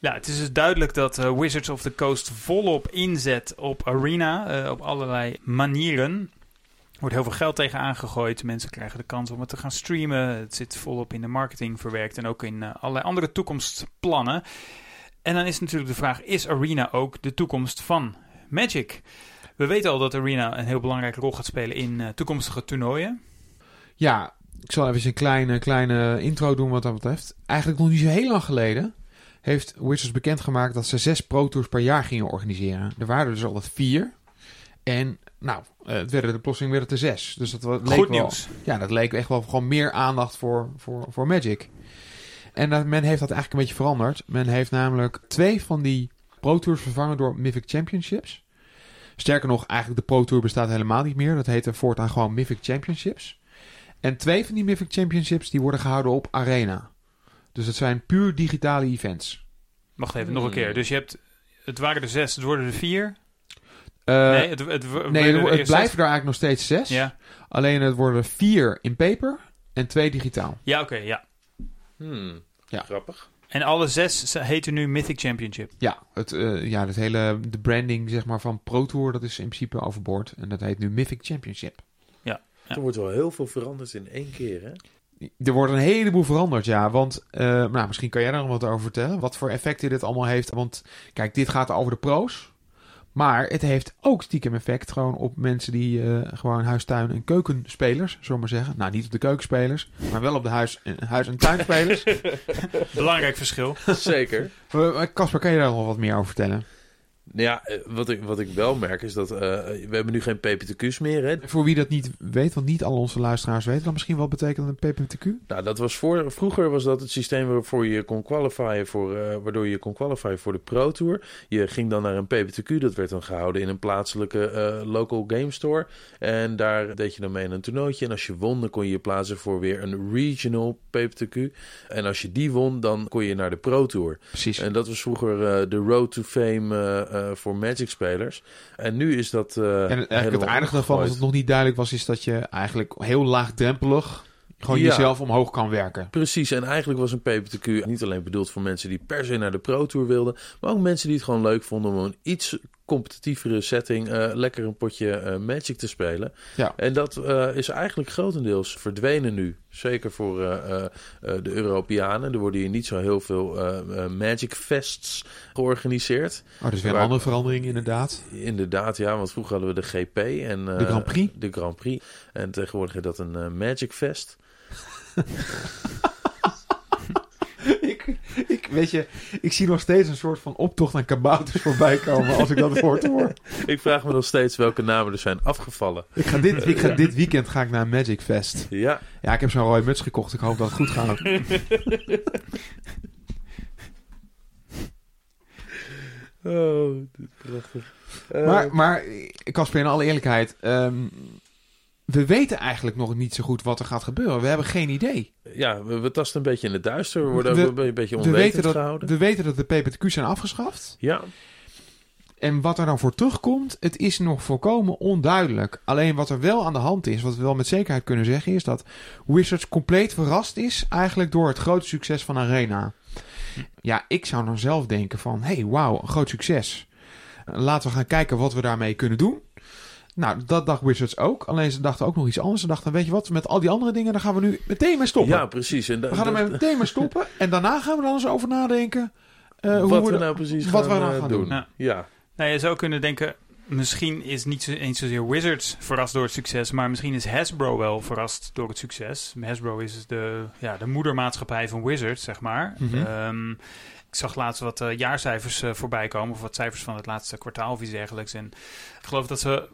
Ja, het is dus duidelijk dat eh, Wizards of the Coast volop inzet op Arena. eh, op allerlei manieren. Er wordt heel veel geld tegen aangegooid. Mensen krijgen de kans om het te gaan streamen. Het zit volop in de marketing verwerkt. En ook in eh, allerlei andere toekomstplannen. En dan is natuurlijk de vraag: is Arena ook de toekomst van Magic? We weten al dat Arena een heel belangrijke rol gaat spelen in eh, toekomstige toernooien. Ja, ik zal even een kleine, kleine intro doen wat dat betreft. Eigenlijk nog niet zo heel lang geleden heeft Wizards bekendgemaakt dat ze zes Pro Tours per jaar gingen organiseren. Er waren dus altijd vier. En nou, eh, het werden de plotseling werden het er zes. Dus dat leek Goed wel, nieuws. Ja, dat leek echt wel gewoon meer aandacht voor, voor, voor Magic. En dat, men heeft dat eigenlijk een beetje veranderd. Men heeft namelijk twee van die Pro Tours vervangen door Mythic Championships. Sterker nog, eigenlijk de Pro Tour bestaat helemaal niet meer. Dat heet er voortaan gewoon Mythic Championships. En twee van die Mythic Championships die worden gehouden op Arena. Dus het zijn puur digitale events. Wacht even, nog een keer. Dus je hebt, het waren er zes, het worden er vier. Eh, nee, het, het, nee, er zes. er eigenlijk nog steeds zes. Ja, Alleen het worden vier in paper en twee digitaal. ja oké, ja. Hmm, Ja. Grappig. En alle zes heten nu Mythic Championship. Ja, het, eh, ja, het hele de branding zeg maar, van Pro Tour dat is in principe overboord. En dat heet nu Mythic Championship. Ja. Er wordt wel heel veel veranderd in één keer, hè? Er wordt een heleboel veranderd, ja. Want, eh, nou, misschien kan jij daar nog wat over vertellen. Wat voor effecten dit allemaal heeft. Want, kijk, dit gaat over de pro's. Maar het heeft ook stiekem effect gewoon op mensen die eh, gewoon huistuin- en keukenspelers, zullen we maar zeggen. Nou, niet op de keukenspelers, maar wel op de huis- en, huis- en tuinspelers. [laughs] Belangrijk verschil. Zeker. Eh, Casper, kan je daar nog wat meer over vertellen? Nou ja, eh, wat ik, wat ik wel merk is dat eh, we hebben nu geen PPTQ's meer. Hè? Voor wie dat niet weet, want niet al onze luisteraars weten dan misschien wat betekent een PPTQ. Nou, dat was voor, vroeger was dat het systeem waarvoor je kon qualifyen voor, eh, waardoor je kon qualifyen voor de Pro Tour. Je ging dan naar een PPTQ, dat werd dan gehouden in een plaatselijke local game store. En daar deed je dan mee in een toernooitje. En als je won, dan kon je je plaatsen voor weer een regional PPTQ. En als je die won, dan kon je naar de Pro Tour. Precies. En dat was vroeger de road to fame eh, voor Magic spelers. En nu is dat. eh, En eigenlijk het aardige als omgegooid. het nog niet duidelijk was, is dat je eigenlijk heel laagdrempelig gewoon Ja. jezelf omhoog kan werken. Precies, en eigenlijk was een PPTQ niet alleen bedoeld voor mensen die per se naar de Pro Tour wilden, maar ook mensen die het gewoon leuk vonden om een iets competitievere setting eh, lekker een potje eh, Magic te spelen. Ja. En dat eh, is eigenlijk grotendeels verdwenen nu. Zeker voor de Europeanen. Er worden hier niet zo heel veel Magic Fests georganiseerd. Oh, dat is weer een andere verandering inderdaad. Inderdaad, ja, want vroeger hadden we de GP en De Grand Prix. De Grand Prix. En tegenwoordig is dat een Magic Fest. [laughs] [laughs] weet je, ik zie nog steeds een soort van optocht aan kabouters voorbij komen als ik dat woord hoor. [laughs] Ik vraag me nog steeds welke namen er zijn afgevallen. Ik ga dit, ik ga, dit weekend ga ik naar Magic Fest. Ja, Ja, ik heb zo'n rode muts gekocht. Ik hoop dat het goed gaat. [laughs] Oh, prachtig. Eh, Maar, maar Casper, in alle eerlijkheid, ehm, we weten eigenlijk nog niet zo goed wat er gaat gebeuren. We hebben geen idee. ja, we, we tasten een beetje in het duister. We worden We- ook een beetje We onwetend weten, dat, gehouden. we weten dat de PPTQ's zijn afgeschaft. Ja, En wat er dan voor terugkomt, het is nog volkomen onduidelijk. Alleen wat er wel aan de hand is, wat we wel met zekerheid kunnen zeggen, is dat Wizards compleet verrast is eigenlijk door het grote succes van Arena. Ja, ik zou dan zelf denken van, hey, wauw, een groot succes. Laten we gaan kijken wat we daarmee kunnen doen. Nou, dat dacht Wizards ook. Alleen ze dachten ook nog iets anders. Ze dachten, weet je wat, met al die andere dingen, daar gaan we nu meteen mee stoppen. ja precies. En da- we gaan er meteen mee stoppen. [laughs] En daarna gaan we dan eens over nadenken. eh, hoe wat we we nou precies wat gaan, we dan eh, gaan doen. doen. Ja. Ja. Nou, je zou kunnen denken, misschien is niet zo, eens zozeer Wizards verrast door het succes, maar misschien is Hasbro wel verrast door het succes. Hasbro is de, ja, de moedermaatschappij van Wizards, zeg maar. Mhm. Ehm, ik zag laatst wat eh, jaarcijfers eh, voorbij komen, of wat cijfers van het laatste kwartaal of iets dergelijks. En ik geloof dat ze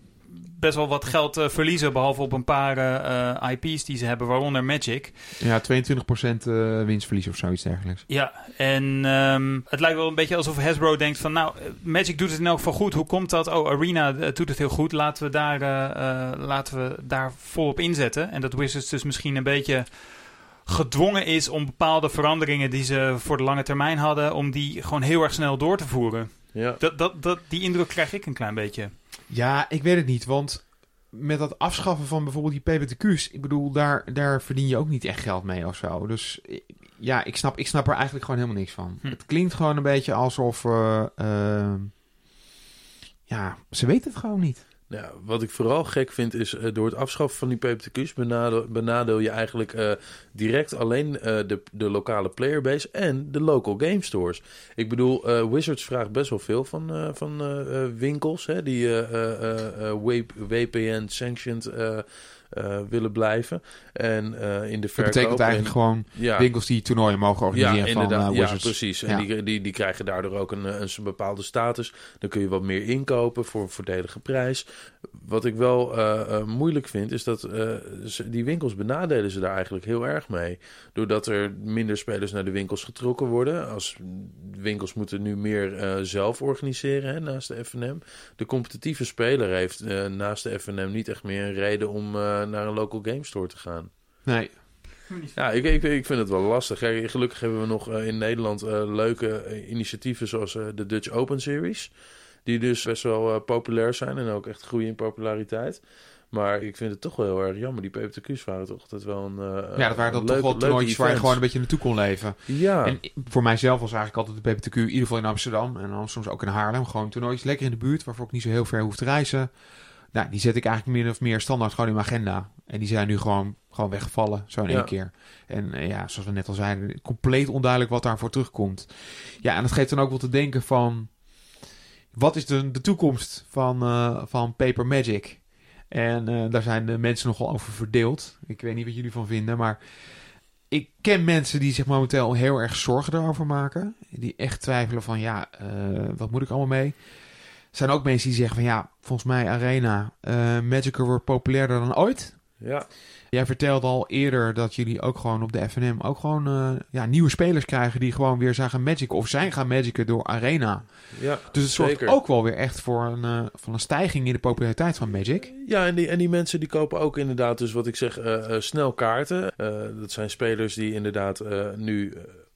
best wel wat geld eh, verliezen, behalve op een paar eh, eh, IP's die ze hebben, waaronder Magic. Ja, 22% eh, winstverlies of zoiets dergelijks. Ja, en ehm, het lijkt wel een beetje alsof Hasbro denkt van... nou, Magic doet het in elk geval goed. Hoe komt dat? Oh, Arena doet het heel goed. Laten we, daar, laten we daar volop inzetten. En dat Wizards dus misschien een beetje gedwongen is... om bepaalde veranderingen die ze voor de lange termijn hadden... om die gewoon heel erg snel door te voeren. Ja. Dat, dat, dat, die indruk krijg ik een klein beetje. Ja, ik weet het niet, want met dat afschaffen van bijvoorbeeld die PPTQ's, ik bedoel, daar, daar verdien je ook niet echt geld mee of zo. Dus eh, ja, ik snap, ik snap er eigenlijk gewoon helemaal niks van. Hm. Het klinkt gewoon een beetje alsof... eh, eh, ja, ze weten het gewoon niet. Ja, wat ik vooral gek vind is eh, door het afschaffen van die PPTQ's benadeel, benadeel je eigenlijk eh, direct alleen eh, de, de lokale playerbase en de local game stores. Ik bedoel, Wizards vraagt best wel veel van, van winkels hè, die WPN-sanctioned willen blijven. En eh, in de Dat verkoop... betekent eigenlijk en- gewoon ja, winkels die toernooien mogen organiseren ja, van eh, ja, Wizards. precies. En die, die, die krijgen daardoor ook een, een, een bepaalde status. Dan kun je wat meer inkopen voor een voordelige prijs. Wat ik wel moeilijk vind, is dat die winkels benadelen ze daar eigenlijk heel erg mee. Doordat er minder spelers naar de winkels getrokken worden. Als winkels moeten nu meer zelf organiseren hè, naast de FNM. De competitieve speler heeft naast de FNM niet echt meer een reden om eh, naar een local game store te gaan. Nee, Ja, ik, ik, ik vind het wel lastig. Kijk, gelukkig hebben we nog eh, in Nederland eh, leuke initiatieven zoals de Dutch Open Series. Die dus best wel populair zijn en ook echt groeien in populariteit. Maar ik vind het toch wel heel erg jammer. Die PPTQ's waren toch altijd wel een. ja, dat waren dan toch wel toernooitjes waar je gewoon een beetje naartoe kon leven. Ja, En voor mijzelf was eigenlijk altijd de PPTQ, in ieder geval in Amsterdam en dan soms ook in Haarlem. Gewoon toernooitjes lekker in de buurt, waarvoor ik niet zo heel ver hoef te reizen. Nou, die zet ik eigenlijk min of meer standaard gewoon in mijn agenda. En die zijn nu gewoon, gewoon weggevallen, zo in Ja. één keer. En eh, ja, zoals we net al zeiden, compleet onduidelijk wat daarvoor terugkomt. Ja, en dat geeft dan ook wel te denken van... Wat is de, de toekomst van, eh, van Paper Magic? En eh, daar zijn de mensen nogal over verdeeld. Ik weet niet wat jullie van vinden, maar ik ken mensen die zich momenteel heel erg zorgen erover maken. Die echt twijfelen van, ja, wat moet ik allemaal mee? Zijn ook mensen die zeggen van, ja, volgens mij Arena, eh Magic wordt populairder dan ooit. ja, Jij vertelde al eerder dat jullie ook gewoon op de FNM ook gewoon eh, ja, nieuwe spelers krijgen die gewoon weer zijn gaan magicen of zijn gaan magicen door Arena. ja. Dus het zorgt zeker. ook wel weer echt voor een, eh, van een stijging in de populariteit van Magic. Ja, en die, en die mensen die kopen ook inderdaad, dus wat ik zeg, snel kaarten. Dat zijn spelers die inderdaad nu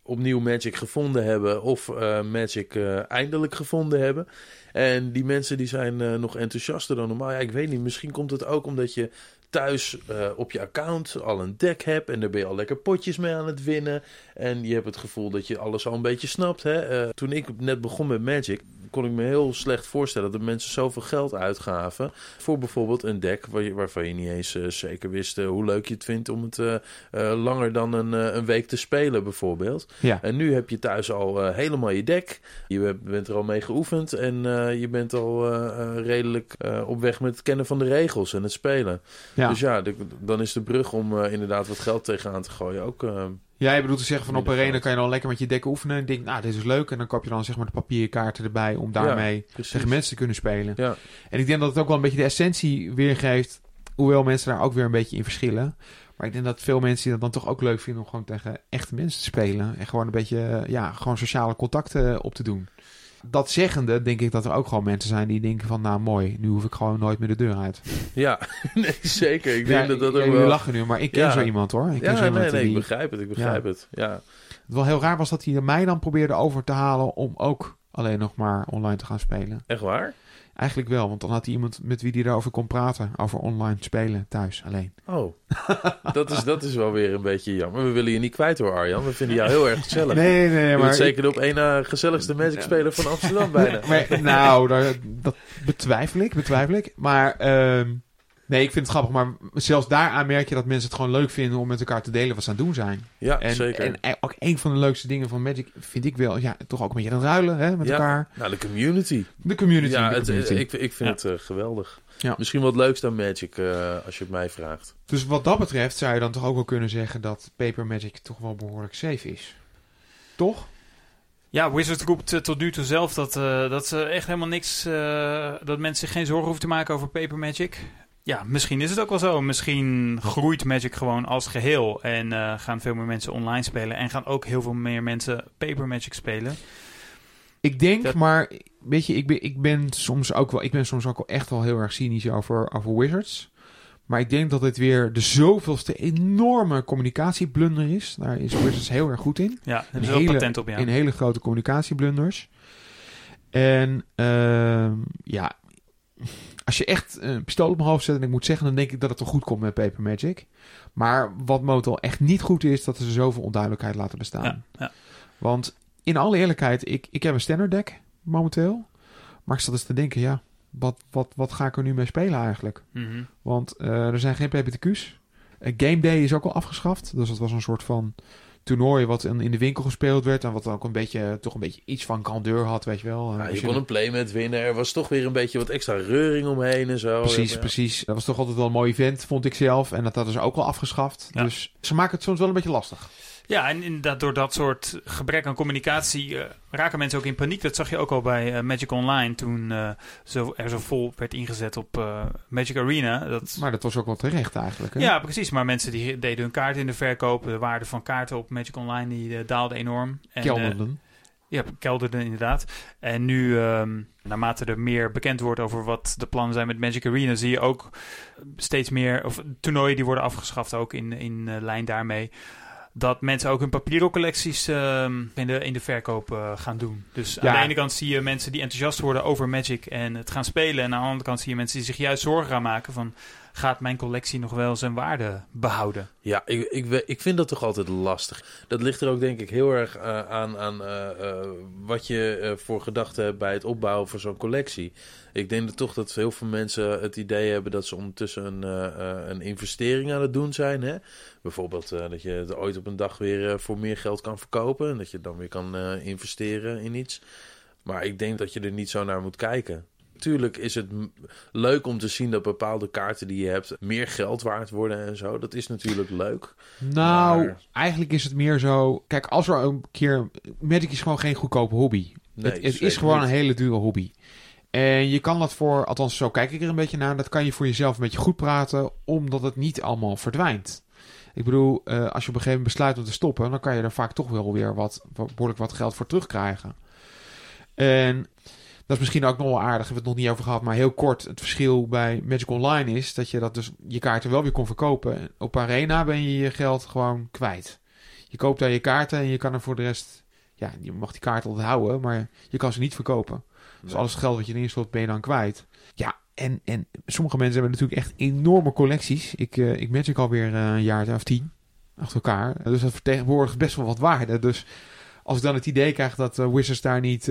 opnieuw Magic gevonden hebben of eh, Magic eh, eindelijk gevonden hebben. En die mensen die zijn eh, nog enthousiaster dan normaal. Ja, ik weet niet, misschien komt het ook omdat je thuis op je account al een deck hebt en daar ben je al lekker potjes mee aan het winnen. En je hebt het gevoel dat je alles al een beetje snapt. Hè? Toen ik net begon met Magic, kon ik me heel slecht voorstellen dat mensen zoveel geld uitgaven voor bijvoorbeeld een deck waar je, waarvan je niet eens eh, zeker wist eh, hoe leuk je het vindt om het eh, langer dan een, een week te spelen bijvoorbeeld. Ja. En nu heb je thuis al helemaal je deck. Je bent- er al mee geoefend en je bent al redelijk op weg met het kennen van de regels en het spelen. Ja. Dus ja, de- dan is de brug om inderdaad wat geld tegenaan te gooien ook... Ja, je bedoelt te zeggen van op Arena kan je dan lekker met je deck oefenen. En denk, nou, dit is leuk. En dan koop je dan zeg maar de papieren kaarten erbij om daarmee tegen mensen te kunnen spelen. Ja, En ik denk dat het ook wel een beetje de essentie weergeeft. Hoewel mensen daar ook weer een beetje in verschillen. Maar ik denk dat veel mensen dat dan toch ook leuk vinden om gewoon tegen echte mensen te spelen. En gewoon een beetje, ja, gewoon sociale contacten op te doen. Dat zeggende denk ik dat er ook gewoon mensen zijn die denken van, nou mooi, nu hoef ik gewoon nooit meer de deur uit. ja. [laughs] nee, zeker. Ik ja, denk dat dat ja, ook wel... lachen nu, maar ik ken Ja. zo iemand hoor. Ik ken Ja, zo nee, iemand nee, ik die... begrijp het, ik begrijp het. Ja, Het wel heel raar was dat hij mij dan probeerde over te halen om ook alleen nog maar online te gaan spelen. echt waar? Eigenlijk wel, want dan had hij iemand met wie hij daarover kon praten. Over online spelen thuis alleen. Oh, [laughs] dat is, dat is wel weer een beetje jammer. We willen je niet kwijt hoor, Arjan. We vinden jou heel erg gezellig. Nee, nee, je maar... bent zeker de op één na gezelligste Magic-speler van Amsterdam bijna. [laughs] maar, nou, dat betwijfel ik, betwijfel ik. Maar ehm, nee, ik vind het grappig. Maar zelfs daaraan merk je dat mensen het gewoon leuk vinden om met elkaar te delen wat ze aan het doen zijn. Ja, En, zeker. en ook een van de leukste dingen van Magic vind ik wel, ja, toch ook een beetje aan het ruilen hè, met Ja. elkaar. nou, de community. De community. ja, de het, community. ik, ik vind Ja. het eh, geweldig. Ja. Misschien wat leukst aan Magic, eh, als je het mij vraagt. Dus wat dat betreft zou je dan toch ook wel kunnen zeggen dat Paper Magic toch wel behoorlijk safe is. Toch? Ja, Wizards roept tot nu toe zelf dat, eh, dat ze echt helemaal niks... eh, dat mensen zich geen zorgen hoeven te maken over Paper Magic. Ja, misschien is het ook wel zo. Misschien groeit Magic gewoon als geheel. En eh, gaan veel meer mensen online spelen. En gaan ook heel veel meer mensen Paper Magic spelen. Ik denk, Dat- maar weet je, ik ben, ik ben soms ook wel, ik ben soms ook wel echt wel heel erg cynisch over, over Wizards. Maar ik denk dat het weer de zoveelste enorme communicatieblunder is. Daar is Wizards heel erg goed in. Ja, Een hele- patent op, ja. In hele grote communicatieblunders. En ehm, ja, als je echt een pistool op mijn hoofd zet en ik moet zeggen, dan denk ik dat het wel goed komt met Paper Magic. Maar wat motel echt niet goed is, dat ze zoveel onduidelijkheid laten bestaan. Ja, ja. Want in alle eerlijkheid, ik, ik heb een standard deck momenteel. Maar ik zat eens te denken, ja, wat, wat, wat ga ik er nu mee spelen eigenlijk? Mhm. Want eh, er zijn geen PPTQ's. Uh, Game Day is ook al afgeschaft. Dus dat was een soort van toernooi wat in, in de winkel gespeeld werd. En wat ook een beetje, toch een beetje iets van grandeur had, weet je wel. Ja, je kon een playmat winnen. Er was toch weer een beetje wat extra reuring omheen en zo. Precies, Ja. precies. Dat was toch altijd wel een mooi event, vond ik zelf. En dat hadden ze ook al afgeschaft. Ja. Dus ze maken het soms wel een beetje lastig. Ja, en inderdaad, door dat soort gebrek aan communicatie eh, raken mensen ook in paniek. Dat zag je ook al bij eh, Magic Online toen eh, zo, er zo vol werd ingezet op Magic Arena. Dat, Maar dat was ook wel terecht eigenlijk. Hè? ja, precies. Maar mensen die deden hun kaarten in de verkoop. De waarde van kaarten op Magic Online die daalde enorm. En, Kelderden. ja, kelderde inderdaad. En nu, ehm, naarmate er meer bekend wordt over wat de plannen zijn met Magic Arena, zie je ook steeds meer, of toernooien die worden afgeschaft ook in, in lijn daarmee. Dat mensen ook hun papieren collecties ehm, in, de, in de verkoop eh, gaan doen. Dus aan de ene kant zie je mensen die enthousiast worden over Magic en het gaan spelen. En aan de andere kant zie je mensen die zich juist zorgen gaan maken van... gaat mijn collectie nog wel zijn waarde behouden? Ja, ik, ik, ik vind dat toch altijd lastig. Dat ligt er ook denk ik heel erg eh, aan, aan eh, eh, wat je voor gedachten hebt bij het opbouwen van zo'n collectie. Ik denk dat toch dat heel veel mensen het idee hebben dat ze ondertussen een, een investering aan het doen zijn. Hè? Bijvoorbeeld dat je het ooit op een dag weer voor meer geld kan verkopen. En dat je dan weer kan investeren in iets. Maar ik denk dat je er niet zo naar moet kijken. Tuurlijk is het leuk om te zien dat bepaalde kaarten die je hebt meer geld waard worden en zo. Dat is natuurlijk leuk. Nou, Maar- eigenlijk is het meer zo... Kijk, als er een keer... Magic is gewoon geen goedkope hobby. Nee, het, het is gewoon een hele dure hobby. En je kan dat voor, althans zo kijk ik er een beetje naar, dat kan je voor jezelf een beetje goed praten, omdat het niet allemaal verdwijnt. Ik bedoel, eh, als je op een gegeven moment besluit om te stoppen, dan kan je er vaak toch wel weer wat, wat behoorlijk wat geld voor terugkrijgen. En dat is misschien ook nog wel aardig, hebben we het nog niet over gehad, maar heel kort, het verschil bij Magic Online is dat je dat dus je kaarten wel weer kon verkopen. Op Arena ben je je geld gewoon kwijt. Je koopt daar je kaarten en je kan er voor de rest, ja, je mag die kaarten altijd houden, maar je kan ze niet verkopen. Dus alles het geld wat je erin stopt, ben je dan kwijt. Ja, en, en sommige mensen hebben natuurlijk echt enorme collecties. Ik, eh ik Magic alweer eh, een jaar of tien achter elkaar. Dus dat vertegenwoordigt best wel wat waarde. Dus als ik dan het idee krijg dat eh, Wizards daar niet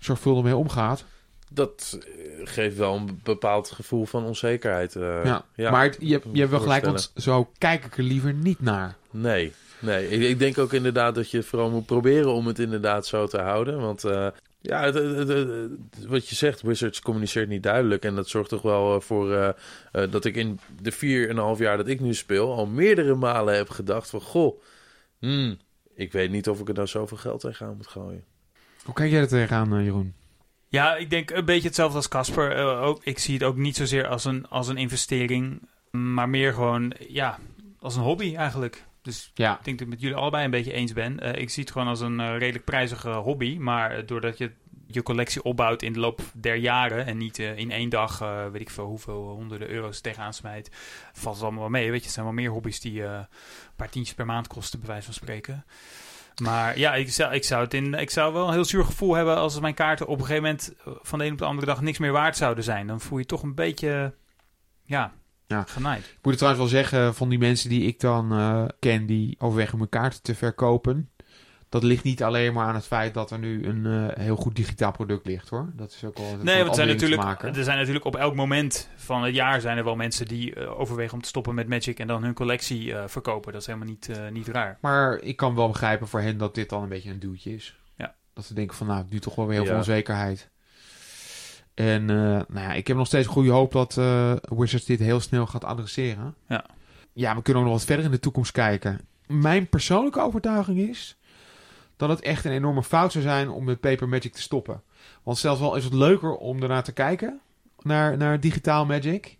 zorgvuldig mee omgaat. Dat eh, geeft wel een bepaald gevoel van onzekerheid. eh, ja. Maar het- je, je hebt wel gelijk, want zo kijk ik er liever niet naar. Nee, nee. Ik, ik denk ook inderdaad dat je vooral moet proberen om het inderdaad zo te houden. Want eh, ja, het, het- wat je zegt, Wizards communiceert niet duidelijk. En dat zorgt toch wel voor dat ik in de vier en een half jaar dat ik nu speel... al meerdere malen heb gedacht van... Goh, hmm, ik weet niet of ik er nou zoveel geld tegenaan moet gooien. Hoe kijk jij er tegenaan, eh, Jeroen? Ja, ik denk een beetje hetzelfde als Casper. Eh, ook, ik zie het ook niet zozeer als een, als een investering, maar meer gewoon ja, als een hobby eigenlijk. Dus Ja, ik denk dat ik met jullie allebei een beetje eens ben. Eh, ik zie het gewoon als een redelijk prijzige hobby, maar doordat je je collectie opbouwt in de loop der jaren en niet in één dag, weet ik veel hoeveel honderden euro's tegenaan smijt, valt het allemaal wel mee. Weet je, het zijn wel meer hobby's die een paar tientjes per maand kosten, bij wijze van spreken. Maar ja, ik zou, ik, zou het in, ik zou wel een heel zuur gevoel hebben als mijn kaarten op een gegeven moment eh, van de een op de andere dag niks meer waard zouden zijn. Dan voel je toch een beetje, ja, Ja. genaaid. Ik moet het trouwens wel zeggen, van die mensen die ik dan eh, ken die overwegen hun kaarten te verkopen. Dat ligt niet alleen maar aan het feit dat er nu een eh, heel goed digitaal product ligt hoor. Dat is ook wel. Nee, want er zijn, natuurlijk, er zijn natuurlijk op elk moment van het jaar zijn er wel mensen die eh, overwegen om te stoppen met Magic en dan hun collectie eh, verkopen. Dat is helemaal niet, niet raar. Maar ik kan wel begrijpen voor hen dat dit dan een beetje een duwtje is. Ja. Dat ze denken van nou, nu toch wel weer heel veel onzekerheid. En nou ja, ik heb nog steeds goede hoop dat Wizards dit heel snel gaat adresseren. Ja. Ja, we kunnen ook nog wat verder in de toekomst kijken. Mijn persoonlijke overtuiging is dat het echt een enorme fout zou zijn om met Paper Magic te stoppen. Want zelfs wel is het leuker om ernaar te kijken, naar, naar digitaal Magic.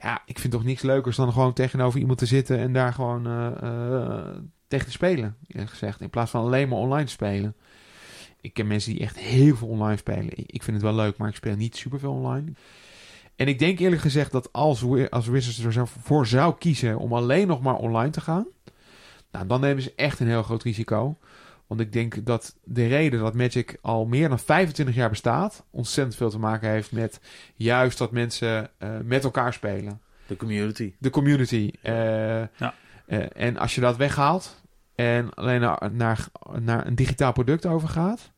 Ja, ik vind toch niks leukers dan gewoon tegenover iemand te zitten en daar gewoon eh, eh, tegen te spelen, eerlijk gezegd. In plaats van alleen maar online te spelen. Ik ken mensen die echt heel veel online spelen. Ik vind het wel leuk, maar ik speel niet superveel online. En ik denk eerlijk gezegd dat als, als Wizards er zo voor zou kiezen om alleen nog maar online te gaan, nou, dan nemen ze echt een heel groot risico. Want ik denk dat de reden dat Magic al meer dan 25 jaar bestaat, ontzettend veel te maken heeft met juist dat mensen eh, met elkaar spelen. De community. De community. Eh, Ja. eh, en als je dat weghaalt en alleen naar, naar, naar een digitaal product overgaat,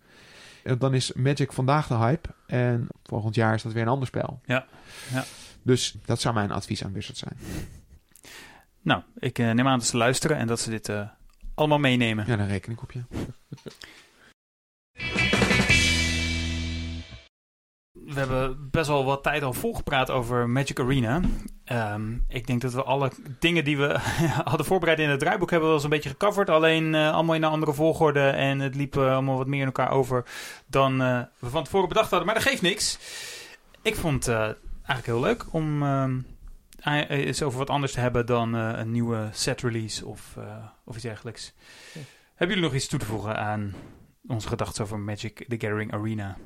eh, dan is Magic vandaag de hype. En volgend jaar is dat weer een ander spel. Ja. Ja. Dus dat zou mijn advies aan Wizards zijn. Nou, ik eh, neem aan dat ze luisteren en dat ze dit eh, allemaal meenemen. Ja, daar reken ik op je. We hebben best wel wat tijd al volgepraat over Magic Arena. Ehm, ik denk dat we alle dingen die we [laughs] hadden voorbereid in het draaiboek hebben we wel eens een beetje gecoverd. Alleen eh, allemaal in een andere volgorde en het liep eh, allemaal wat meer in elkaar over dan eh, we van tevoren bedacht hadden. Maar dat geeft niks. Ik vond het eigenlijk heel leuk om ehm, eh, eens over wat anders te hebben dan eh, een nieuwe set release of, eh, of iets dergelijks. Hebben jullie nog iets toe te voegen aan onze gedachten over Magic the Gathering Arena?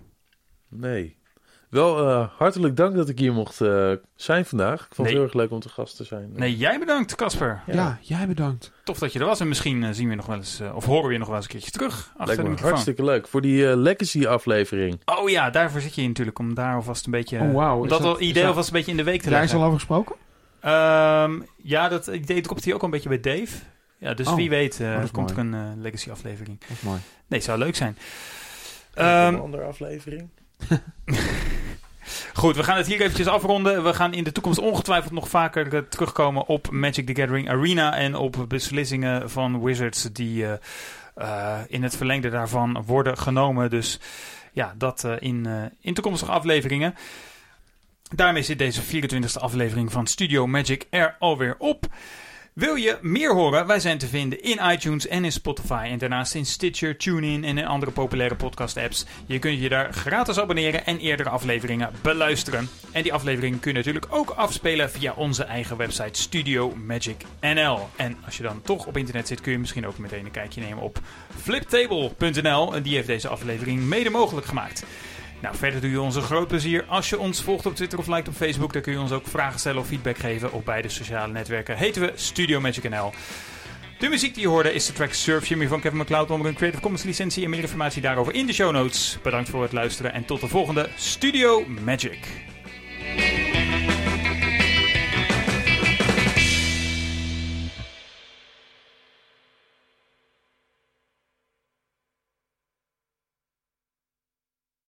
Nee. Wel eh, hartelijk dank dat ik hier mocht eh, zijn vandaag. Ik vond Nee. het heel erg leuk om te gast te zijn. Nee, jij bedankt, Casper. Ja, jij bedankt. Tof dat je er was. En misschien zien we je nog wel eens, of horen we je nog wel eens een keertje terug achter Lijkt de me hartstikke leuk. Voor die eh, Legacy aflevering. Oh ja, daarvoor zit je hier natuurlijk. Om daar alvast een beetje. Oh, Is dat, dat- al is idee alvast een beetje in de week te Daar is leggen. al over gesproken? Ehm, ja, dat idee komt hier ook een beetje bij Dave. Ja, dus Oh, wie weet eh, oh, komt er een eh, Legacy aflevering. Dat is mooi. Nee, zou leuk zijn. een Ehm, andere aflevering. [laughs] Goed, we gaan het hier eventjes afronden. We gaan in de toekomst ongetwijfeld nog vaker eh, terugkomen op Magic the Gathering Arena en op beslissingen van Wizards die eh, eh, in het verlengde daarvan worden genomen. Dus ja, dat eh, in, eh, in toekomstige afleveringen. Daarmee zit deze 24e aflevering van Studio Magic er alweer op. Wil je meer horen? Wij zijn te vinden in iTunes en in Spotify. En daarnaast in Stitcher, TuneIn en in andere populaire podcast-apps. Je kunt je daar gratis abonneren en eerdere afleveringen beluisteren. En die afleveringen kun je natuurlijk ook afspelen via onze eigen website Studio Magic NL. En als je dan toch op internet zit, kun je misschien ook meteen een kijkje nemen op fliptable.nl. En die heeft deze aflevering mede mogelijk gemaakt. Nou, verder doe je ons een groot plezier als je ons volgt op Twitter of liked op Facebook. Daar kun je ons ook vragen stellen of feedback geven. Op beide sociale netwerken heten we Studio Magic NL. De muziek die je hoorde is de track Surf Jimmy van Kevin MacLeod onder een Creative Commons licentie. En meer informatie daarover in de show notes. Bedankt voor het luisteren en tot de volgende Studio Magic.